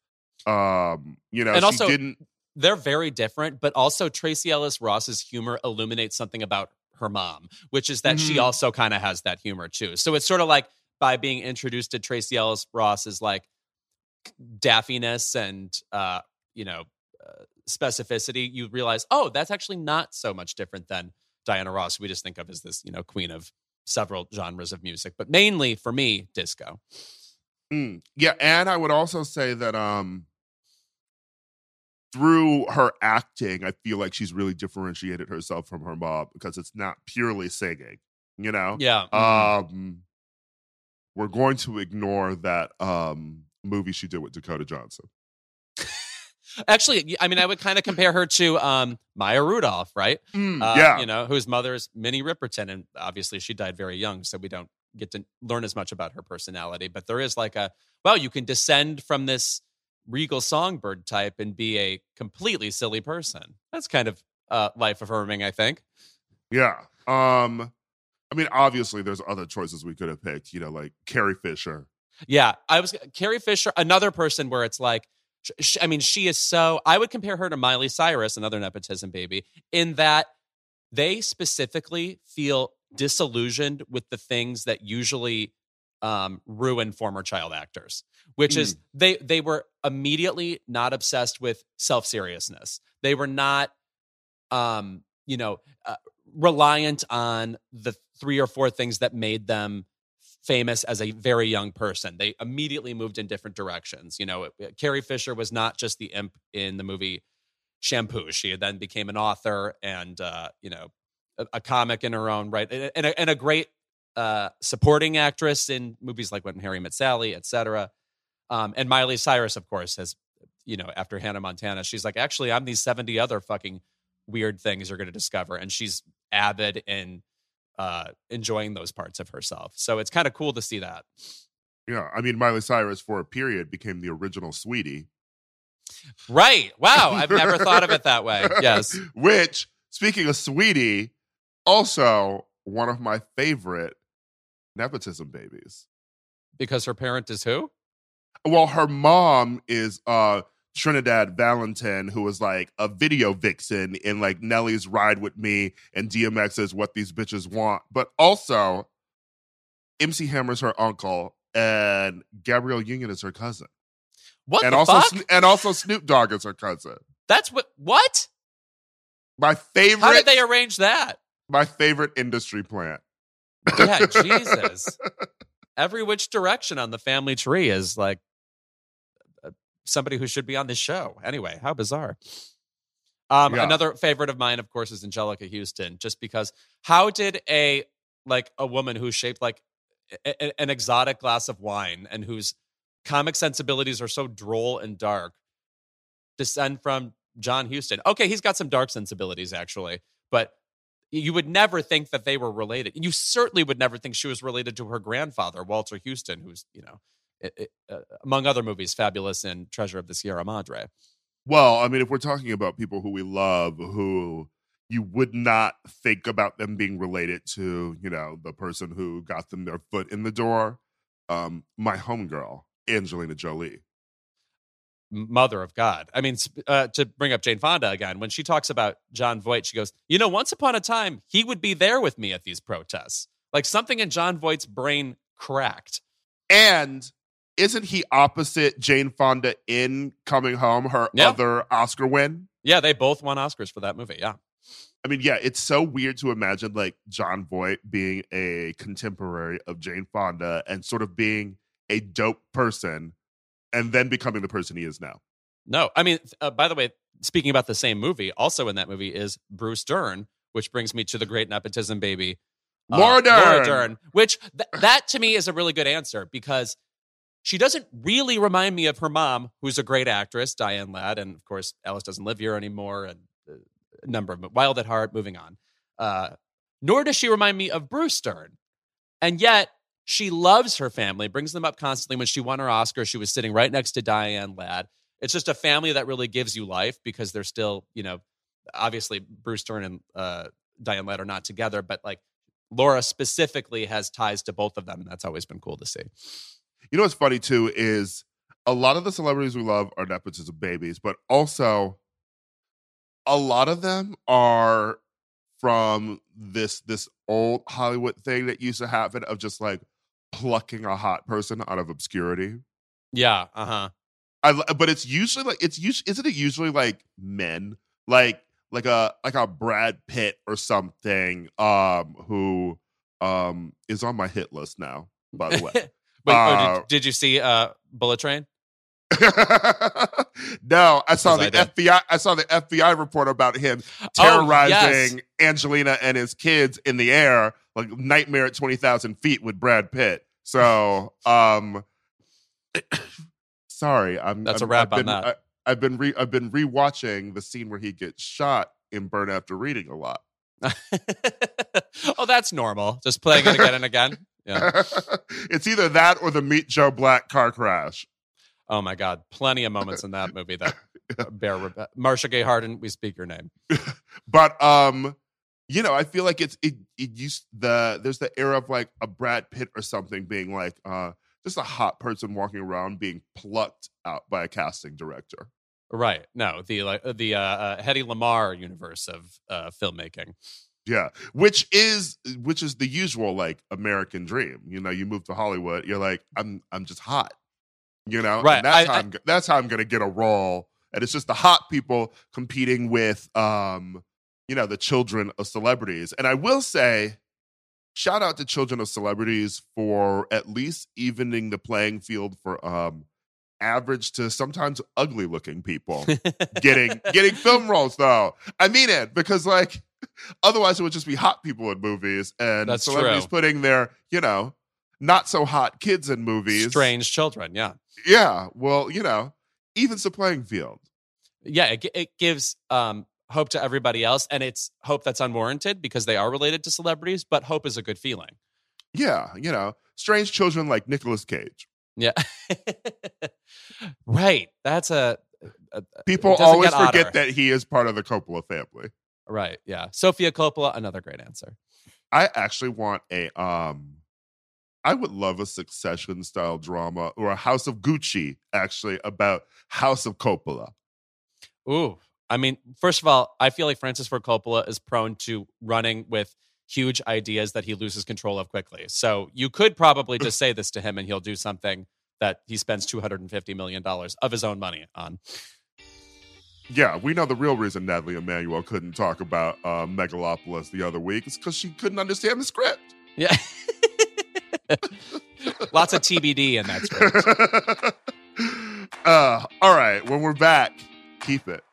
Um, you know, And she also- didn't They're very different, but also Tracee Ellis Ross's humor illuminates something about her mom, which is that she Mhm. also kind of has that humor too. So it's sort of like by being introduced to Tracee Ellis Ross's like daffiness and uh, you know uh, specificity, you realize, oh, that's actually not so much different than Diana Ross. We just think of as this you know queen of several genres of music, but mainly for me, disco. Mm, yeah, and I would also say that um through her acting, I feel like she's really differentiated herself from her mom because it's not purely singing, you know? Yeah. Um we're going to ignore that um movie she did with Dakota Johnson. Actually, I mean, I would kind of compare her to um, Maya Rudolph, right? Mm, Uh, yeah. You know, whose mother is Minnie Riperton. And obviously she died very young, so we don't get to learn as much about her personality. But there is like a, well, you can descend from this regal songbird type and be a completely silly person. That's kind of uh, life affirming, I think. Yeah. Um I mean, obviously there's other choices we could have picked, you know, like Carrie Fisher. Yeah. I was, Carrie Fisher, another person where it's like, sh- sh- I mean, she is so, I would compare her to Miley Cyrus, another nepotism baby, in that they specifically feel disillusioned with the things that usually um, ruin former child actors, which is they they were immediately not obsessed with self seriousness. They were not, um, you know, uh, reliant on the three or four things that made them famous as a very young person. They immediately moved in different directions. You know, Carrie Fisher was not just the imp in the movie Shampoo. She then became an author and uh, you know a, a comic in her own right, and, and, a, and a great uh, supporting actress in movies like When Harry Met Sally, etc. Um, and Miley Cyrus, of course, has you know after Hannah Montana, she's like, actually, I'm these seventy other fucking weird things you're going to discover, and she's avid in uh, enjoying those parts of herself. So it's kind of cool to see that. Yeah. I mean, Miley Cyrus for a period became the original Saweetie. Right? Wow, I've never thought of it that way. Yes. Which, speaking of Saweetie, also one of my favorite nepotism babies. Because her parent is who? Well, her mom is uh Trinidad Valentin, who was like a video vixen in like Nelly's Ride with Me and DMX's What These Bitches Want. But also, MC Hammer's her uncle, and Gabrielle Union is her cousin. What and the also fuck? And also Snoop Dogg is her cousin. That's what. What? My favorite How did they arrange that? my favorite industry plant. Yeah, Jesus. Every which direction on the family tree is like somebody who should be on this show. Anyway, how bizarre. Um, Yeah. Another favorite of mine, of course, is Anjelica Huston. Just because, how did a like a woman who's shaped like a, a, an exotic glass of wine and whose comic sensibilities are so droll and dark descend from John Huston? Okay, he's got some dark sensibilities actually, but you would never think that they were related. You certainly would never think she was related to her grandfather, Walter Huston, who's, you know, it, it, uh, among other movies, fabulous in Treasure of the Sierra Madre. Well, I mean, if we're talking about people who we love, who you would not think about them being related to, you know, the person who got them their foot in the door, um, my homegirl, Angelina Jolie mother of God. I mean, uh, to bring up Jane Fonda again, when she talks about Jon Voight, she goes, You know, once upon a time, he would be there with me at these protests. Like something in Jon Voight's brain cracked. And isn't he opposite Jane Fonda in Coming Home, her yeah. other Oscar win? Yeah, they both won Oscars for that movie. Yeah. I mean, yeah, it's so weird to imagine like Jon Voight being a contemporary of Jane Fonda and sort of being a dope person and then becoming the person he is now. No, I mean, uh, by the way, speaking about the same movie, also in that movie is Bruce Dern, which brings me to the great nepotism baby, uh, Laura Dern. Laura Dern. Which th- that to me is a really good answer because she doesn't really remind me of her mom, who's a great actress, Diane Ladd, and of course Alice doesn't live here anymore, and uh, a number of Wild at Heart. Moving on, uh, nor does she remind me of Bruce Dern. and yet she loves her family, brings them up constantly. When she won her Oscar, she was sitting right next to Diane Ladd. It's just a family that really gives you life because they're still, you know, obviously Bruce Dern and uh, Diane Ladd are not together, but like Laura specifically has ties to both of them, and that's always been cool to see. You know what's funny too is a lot of the celebrities we love are nepotism babies, but also a lot of them are from this this old Hollywood thing that used to happen of just like plucking a hot person out of obscurity. Yeah. Uh huh. I, but it's usually like it's usually isn't it usually like men like like a like a Brad Pitt or something um who um is on my hit list now by the way. Wait, uh, oh, did, did, you see uh Bullet Train? no, I saw the I FBI. I saw the FBI report about him terrorizing oh, yes. Angelina and his kids in the air, like Nightmare at twenty thousand feet with Brad Pitt. So, um, sorry, I'm. That's I'm, a wrap I've on been, that. I, have been re, I've been rewatching the scene where he gets shot in Burn After Reading a lot. oh, that's normal. Just playing it again and again. Yeah. it's either that or the Meet Joe Black car crash. Oh my God, plenty of moments in that movie that bear rep- Marcia Gay Harden. We speak your name, but um, you know, I feel like it's it it used the there's the era of like a Brad Pitt or something being like uh just a hot person walking around being plucked out by a casting director. Right. No, the like the uh, uh Hedy Lamarr universe of uh filmmaking. Yeah, which is which is the usual like American dream. You know, you move to Hollywood, you're like, I'm I'm just hot. You know, right? And that's I, how I, am that's how I'm gonna get a role. And it's just the hot people competing with, um, you know, the children of celebrities. And I will say, shout out to children of celebrities for at least evening the playing field for um average to sometimes ugly looking people getting getting film roles though. I mean it because like otherwise it would just be hot people in movies and That's celebrities true. putting their, you know, not so hot kids in movies. Strange children, yeah. Yeah. Well, you know, evens the playing field. Yeah, it, it gives um, hope to everybody else, and it's hope that's unwarranted because they are related to celebrities, but hope is a good feeling. Yeah, you know, strange children like Nicolas Cage. Yeah. right. That's a, a people always forget that he is part of the Coppola family. Right. Yeah. Sofia Coppola, another great answer. I actually want a um I would love a succession style drama or a House of Gucci, actually, about House of Coppola. Ooh. I mean, first of all, I feel like Francis Ford Coppola is prone to running with huge ideas that he loses control of quickly. So you could probably just say this to him and he'll do something that he spends $250 million of his own money on. Yeah, we know the real reason Nathalie Emmanuel couldn't talk about uh, Megalopolis the other week is because she couldn't understand the script. Yeah. Lots of TBD in that script. uh, all right, when we're back, keep it.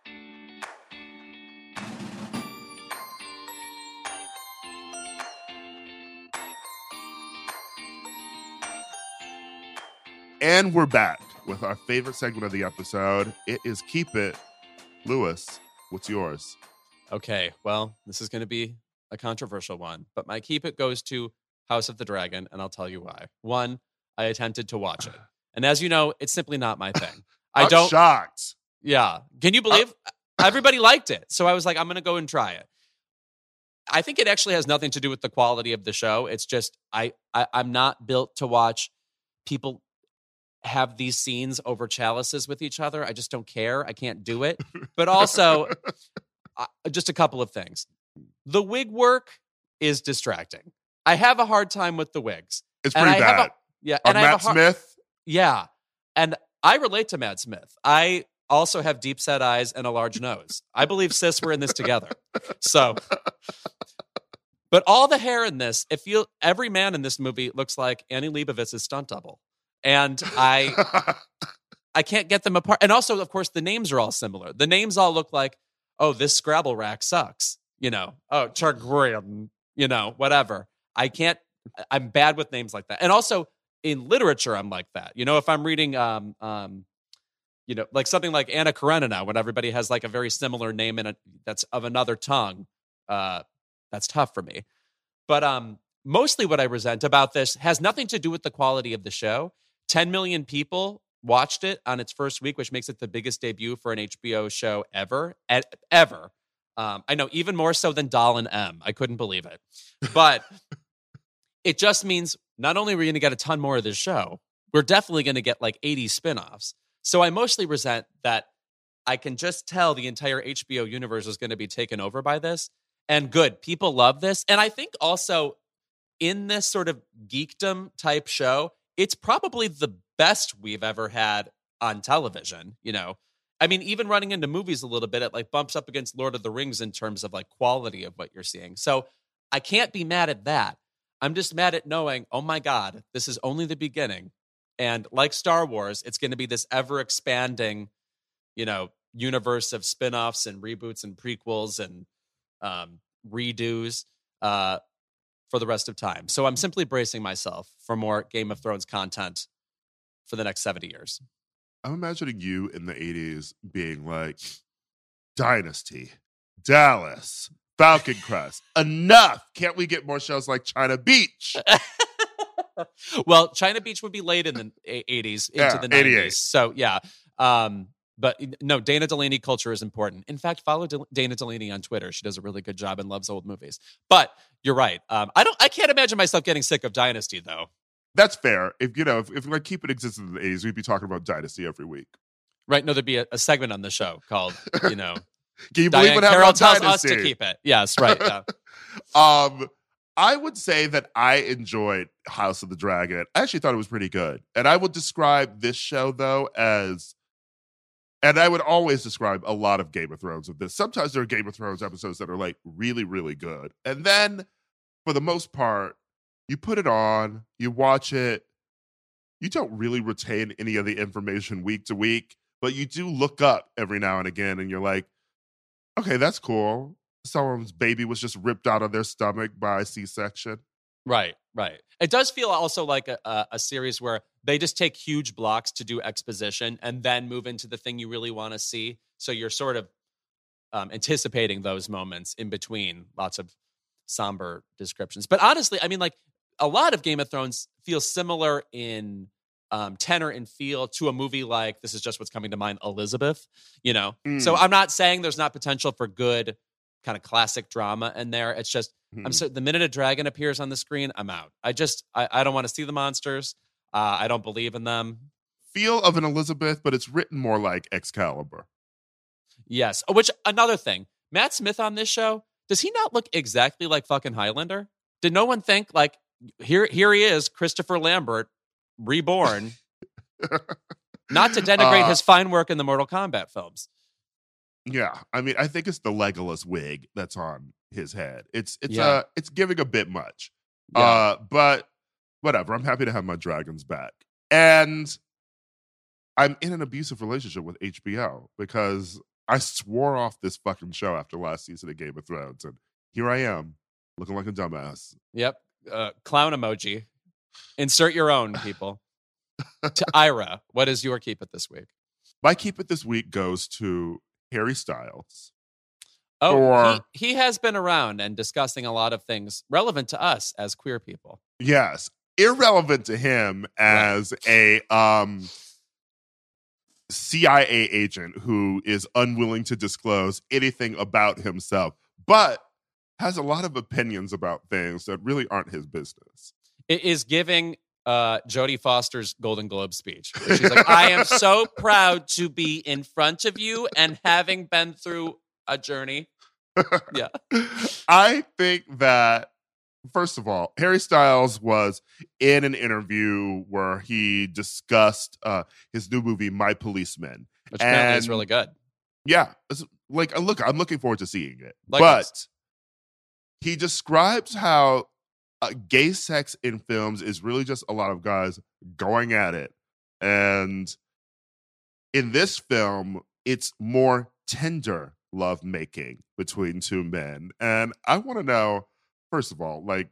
And we're back with our favorite segment of the episode. It is Keep It. Louis, what's yours? Okay, well, this is going to be a controversial one, but my keep it goes to House of the Dragon, and I'll tell you why. One, I attempted to watch it, and as you know, it's simply not my thing. I don't. shocked. Yeah, can you believe uh, uh, everybody uh. liked it? So I was like, I'm going to go and try it. I think it actually has nothing to do with the quality of the show. It's just I, I I'm not built to watch people have these scenes over chalices with each other. I just don't care. I can't do it. But also, uh, just a couple of things. The wig work is distracting. I have a hard time with the wigs. It's And pretty I bad. a- Yeah, and I have Matt a hard, Smith? yeah, and I relate to Matt Smith. I also have deep set eyes and a large nose. I believe sis we're in this together. So, but all the hair in this, it feel every man in this movie looks like Annie Leibovitz's stunt double, and I I can't get them apart. And also, of course, the names are all similar. The names all look like, oh, this Scrabble rack sucks. You know, oh, Chargrim, you know, whatever. I can't, I'm bad with names like that. And also in literature, I'm like that. You know, if I'm reading, um, um, you know, like something like Anna Karenina, when everybody has like a very similar name in a, that's of another tongue, uh, that's tough for me. But um, mostly what I resent about this has nothing to do with the quality of the show. 10 million people watched it on its first week, which makes it the biggest debut for an HBO show ever, ever. Um, I know even more so than Doll and M. I couldn't believe it, but it just means not only are we going to get a ton more of this show, we're definitely going to get like 80 spinoffs. So I mostly resent that I can just tell the entire HBO universe is going to be taken over by this. And good, people love this. And I think also in this sort of geekdom type show, it's probably the best we've ever had on television. You know, I mean, even running into movies a little bit, it like bumps up against Lord of the Rings in terms of like quality of what you're seeing. So I can't be mad at that. I'm just mad at knowing, oh my God, this is only the beginning. And like Star Wars, it's going to be this ever expanding, you know, universe of spin offs and reboots and prequels and um, redos uh, for the rest of time. So I'm simply bracing myself for more Game of Thrones content for the next 70 years. I'm imagining you in the 80s being like, Dynasty, Dallas, Falcon Crest. Enough. Can't we get more shows like China Beach? well, China Beach would be late in the 80s into Yeah, the 88. 90s. So, yeah. Um, but no, Dana Delany culture is important. In fact, follow Del- Dana Delany on Twitter. She does a really good job and loves old movies. But you're right. Um, I don't. I can't imagine myself getting sick of Dynasty though. That's fair. If you know, if, if like keep it existing in the 80s, we'd be talking about Dynasty every week. Right? No, there'd be a, a segment on the show called, you know, Can you believe Diahann what happened Carroll tells Dynasty? us to keep it. Yes, right. Yeah. um, I would say that I enjoyed House of the Dragon. I actually thought it was pretty good. And I would describe this show though as and I would always describe a lot of Game of Thrones with this. Sometimes there are Game of Thrones episodes that are like really, really good. And then for the most part, you put it on, you watch it, you don't really retain any of the information week to week, but you do look up every now and again and you're like, okay, that's cool. Someone's baby was just ripped out of their stomach by C section. Right, right. It does feel also like a, a, a series where they just take huge blocks to do exposition and then move into the thing you really want to see. So you're sort of um, anticipating those moments in between lots of somber descriptions. But honestly, I mean, like a lot of Game of Thrones feels similar in um, tenor and feel to a movie like this is just what's coming to mind, Elizabeth. You know, so Mm. I'm not saying there's not potential for good kind of classic drama in there. It's just I'm Hmm. so the minute a dragon appears on the screen, I'm out. I just I, I don't want to see the monsters. Uh, I don't believe in them. Feel of an Elizabeth, but it's written more like Excalibur. Yes. Oh, Which another thing, Matt Smith on this show, does he not look exactly like fucking Highlander? Did no one think like here here he is, Christopher Lambert, reborn? not to denigrate Uh, his fine work in the Mortal Kombat films. Yeah, I mean, I think it's the Legolas wig that's on his head. It's it's Yeah. uh it's giving a bit much. Yeah. Uh, but whatever. I'm happy to have my dragons back, and I'm in an abusive relationship with HBO because I swore off this fucking show after last season of Game of Thrones, and here I am looking like a dumbass. Yep. Uh, clown emoji. Insert your own, people. to Ira, what is your keep it this week? My keep it this week goes to Harry Styles. Oh, Or- he, he has been around and discussing a lot of things relevant to us as queer people. Yes, irrelevant to him as a um CIA agent who is unwilling to disclose anything about himself, but has a lot of opinions about things that really aren't his business. It is giving uh, Jodie Foster's Golden Globe speech. She's like, I am so proud to be in front of you and having been through a journey. Yeah. I think that first of all, Harry Styles was in an interview where he discussed uh, his new movie, My Policeman. Which apparently is really good. Yeah, it's like look, I'm looking forward to seeing it. Like but us. he describes how uh, gay sex in films is really just a lot of guys going at it, and in this film, it's more tender love making between two men. And I want to know, first of all, like,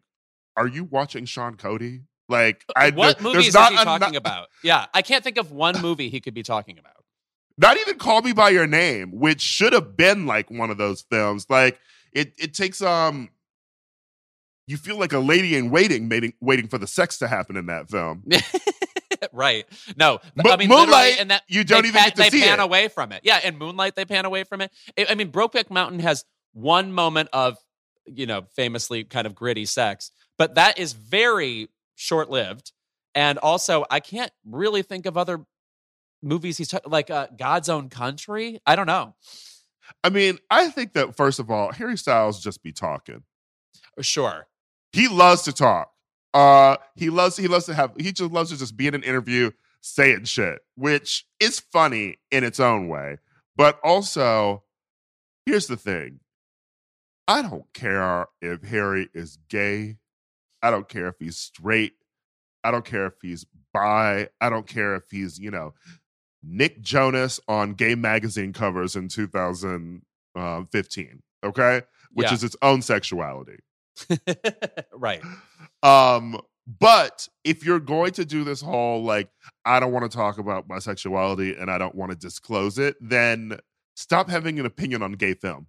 are you watching Sean Cody? Like, I what movies is not he a- talking about? Yeah, I can't think of one movie he could be talking about. not even call me by your name which should have been like one of those films like it it takes um you feel like a lady in waiting waiting waiting for the sex to happen in that film right. No, Mo- I mean Moonlight, and that you don't even get to they pan it. away from it. Yeah, in Moonlight they pan away from it. I I mean, Brokeback Mountain has one moment of you know famously kind of gritty sex, but that is very short lived. And also, I can't really think of other movies he's ta- like uh, God's Own Country. I don't know. i mean i think that first of all harry styles just be talking Sure. he loves to talk uh he loves he loves to have he just loves to just be in an interview saying shit which is funny in its own way but also here's the thing i don't care if harry is gay i don't care if he's straight i don't care if he's bi i don't care if he's you know nick jonas on gay magazine covers in 2015 okay which Yeah. is its own sexuality right. um, but if you're going to do this whole like, I don't want to talk about my sexuality and I don't want to disclose it, then stop having an opinion on gay film.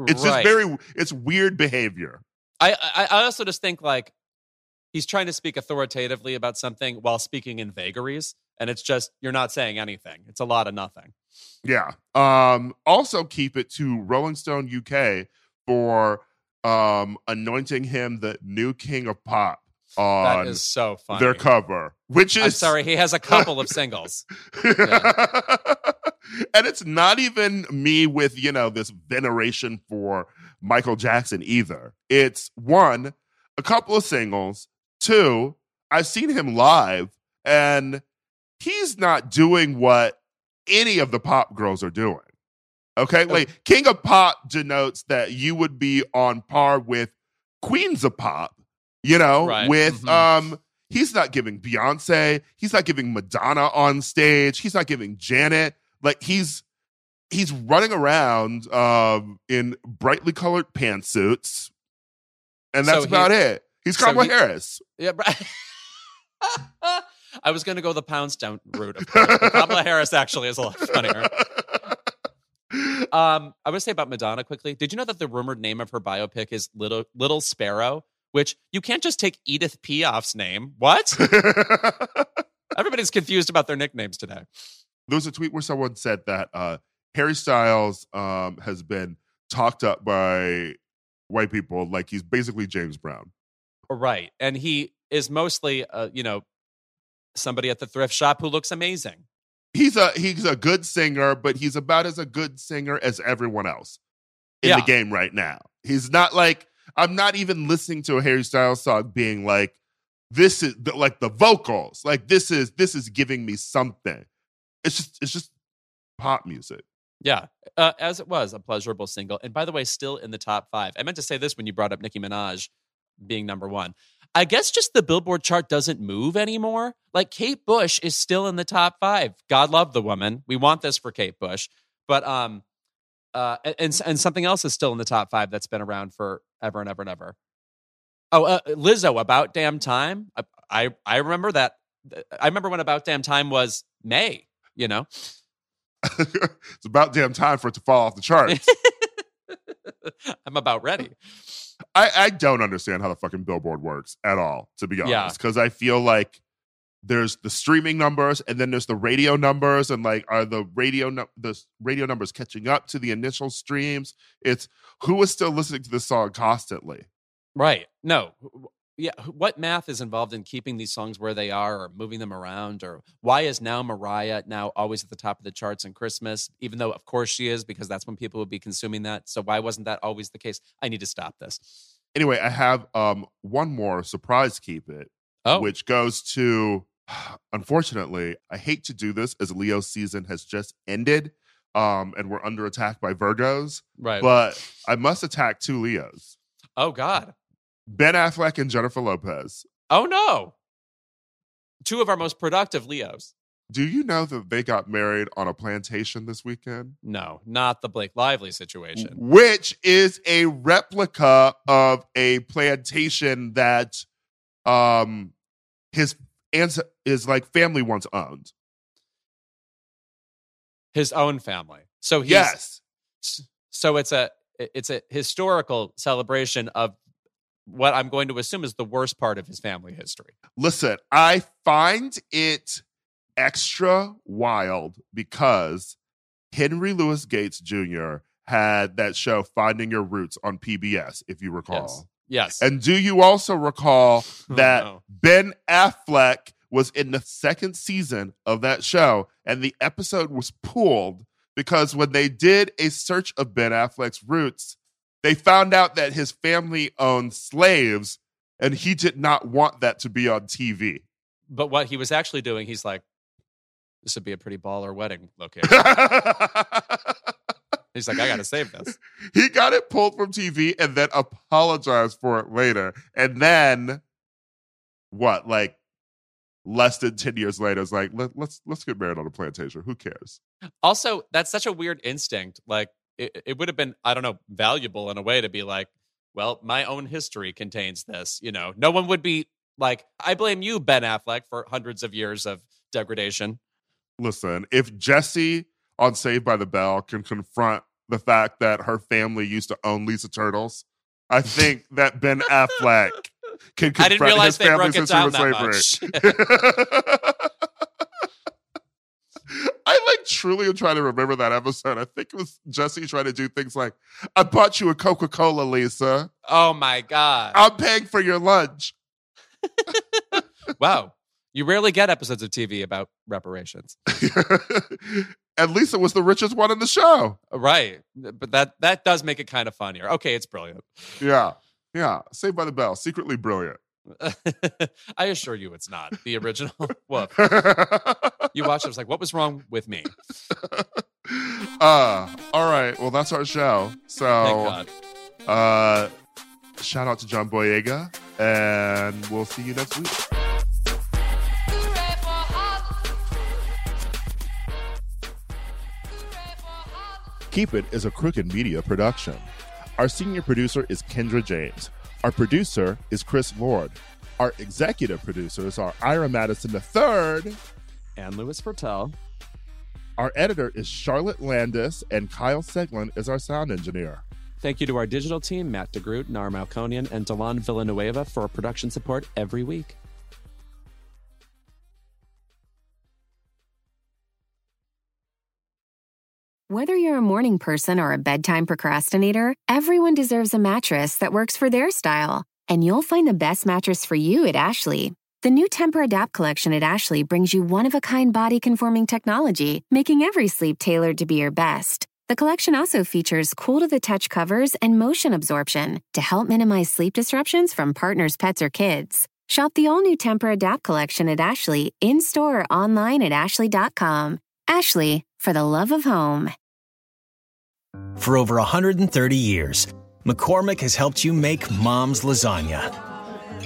It's just very, it's weird behavior. I, I I also just think like he's trying to speak authoritatively about something while speaking in vagaries, and it's just you're not saying anything. It's a lot of nothing. Yeah. Um, also keep it to Rolling Stone UK for um anointing him the new king of pop on that is so funny. their cover, which is I'm sorry, he has a couple of singles. and it's not even me with, you know, this veneration for Michael Jackson either. It's one, a couple of singles. Two, I've seen him live and he's not doing what any of the pop girls are doing. Okay? Like King of Pop denotes that you would be on par with Queens of Pop, you know, Right. with Mhm. um he's not giving Beyonce, he's not giving Madonna on stage, he's not giving Janet. Like he's he's running around um in brightly colored pantsuits. And that's So he- about it. He's so Kamala he- Harris. Yeah. I was going to go the Poundstone route. Of course, Kamala Harris actually is a lot funnier. Um, I want to say about Madonna quickly. Did you know that the rumored name of her biopic is Little Little Sparrow? Which you can't just take Edith Piaf's name. What? Everybody's confused about their nicknames today. There was a tweet where someone said that uh, Harry Styles um, has been talked up by white people like he's basically James Brown. Right, and he is mostly, uh, you know, somebody at the thrift shop who looks amazing. He's a he's a good singer, but he's about as a good singer as everyone else in Yeah. the game right now. He's not like I'm not even listening to a Harry Styles song being like this is the, like the vocals like this is this is giving me something. It's just it's just pop music. Yeah, uh, as it was a pleasurable single, and by the way, still in the top five. I meant to say this when you brought up Nicki Minaj being number one. I guess just the Billboard chart doesn't move anymore. Like Kate Bush is still in the top five. God love the woman. We want this for Kate Bush, but um, uh, and and something else is still in the top five that's been around for ever and ever and ever. Oh, uh, Lizzo, about damn time. I, I I remember that I remember when About Damn Time was May, you know? it's about damn time for it to fall off the charts. I'm about ready. I, I don't understand how the fucking billboard works at all, to be honest. Because I feel like there's the streaming numbers and then there's the radio numbers, and like are the radio nu- the radio numbers catching up to the initial streams? It's who is still listening to this song constantly. Right. No. Yeah. What math is involved in keeping these songs where they are or moving them around? Or why is now Mariah now always at the top of the charts in Christmas, even though, of course, she is, because that's when people would be consuming that. So why wasn't that always the case? I need to stop this. Anyway, I have um one more surprise keep it, Oh, which goes to unfortunately, I hate to do this as Leo season has just ended. Um, and we're under attack by Virgos, right. but I must attack two Leos. oh, God. Ben Affleck and Jennifer Lopez. Oh, no. Two of our most productive Leos. Do you know that they got married on a plantation this weekend? No, not the Blake Lively situation. Which is a replica of a plantation that um his ans- his like family once owned. His own family. So he's, Yes. So it's a it's a historical celebration of what I'm going to assume is the worst part of his family history. Listen, I find it extra wild because Henry Louis Gates Jr. had that show Finding Your Roots on PBS, if you recall. Yes. And do you also recall Oh, that no. Ben Affleck was in the second season of that show and the episode was pulled because when they did a search of Ben Affleck's roots, they found out that his family owned slaves and he did not want that to be on TV. But what he was actually doing, he's like, this would be a pretty baller wedding location. he's like, I got to save this. he got it pulled from TV and then apologized for it later. And then what, like less than 10 years later, it's like, Let, let's let's get married on a plantation. Who cares? Also, that's such a weird instinct. Like, it, it would have been, I don't know, valuable in a way to be like, well, my own history contains this. You know, no one would be like, I blame you, Ben Affleck, for hundreds of years of degradation. Listen, if Jesse on Saved by the Bell can confront the fact that her family used to own Lisa Turtles, I think that Ben Affleck can confront I didn't realize his they family's broke it history down with that slavery. I truly am trying to remember that episode. I think it was Jesse trying to do things like, I bought you a Coca Cola, Lisa. Oh my God. I'm paying for your lunch. wow. You rarely get episodes of TV about reparations. and Lisa was the richest one in the show. Uh, right. But that that does make it kind of funnier. Okay, it's brilliant. Yeah. Yeah. Saved by the Bell. Secretly brilliant. I assure you it's not the original. Woof. You watched it, I was like, what was wrong with me? uh, all right. Well, that's our show. Thank So, God. uh, shout out to John Boyega, and we'll see you next week. Keep It is a Crooked Media production. Our senior producer is Kendra James. Our producer is Chris Lord. Our executive producers are Ira Madison III. And Louis Virtel. Our editor is Charlotte Landis, and Kyle Seglin is our sound engineer. Thank you to our digital team, Matt DeGroot, Nar Melkonian, and Delon Villanueva for production support every week. Whether you're a morning person or a bedtime procrastinator, everyone deserves a mattress that works for their style. And you'll find the best mattress for you at Ashley. The new Tempur-Adapt collection at Ashley brings you one of a kind body conforming technology, making every sleep tailored to be your best. The collection also features cool to the touch covers and motion absorption to help minimize sleep disruptions from partners, pets, or kids. Shop the all new Tempur-Adapt collection at Ashley in store or online at ashley.com. Ashley, for the love of home. For over 130 years, McCormick has helped you make mom's lasagna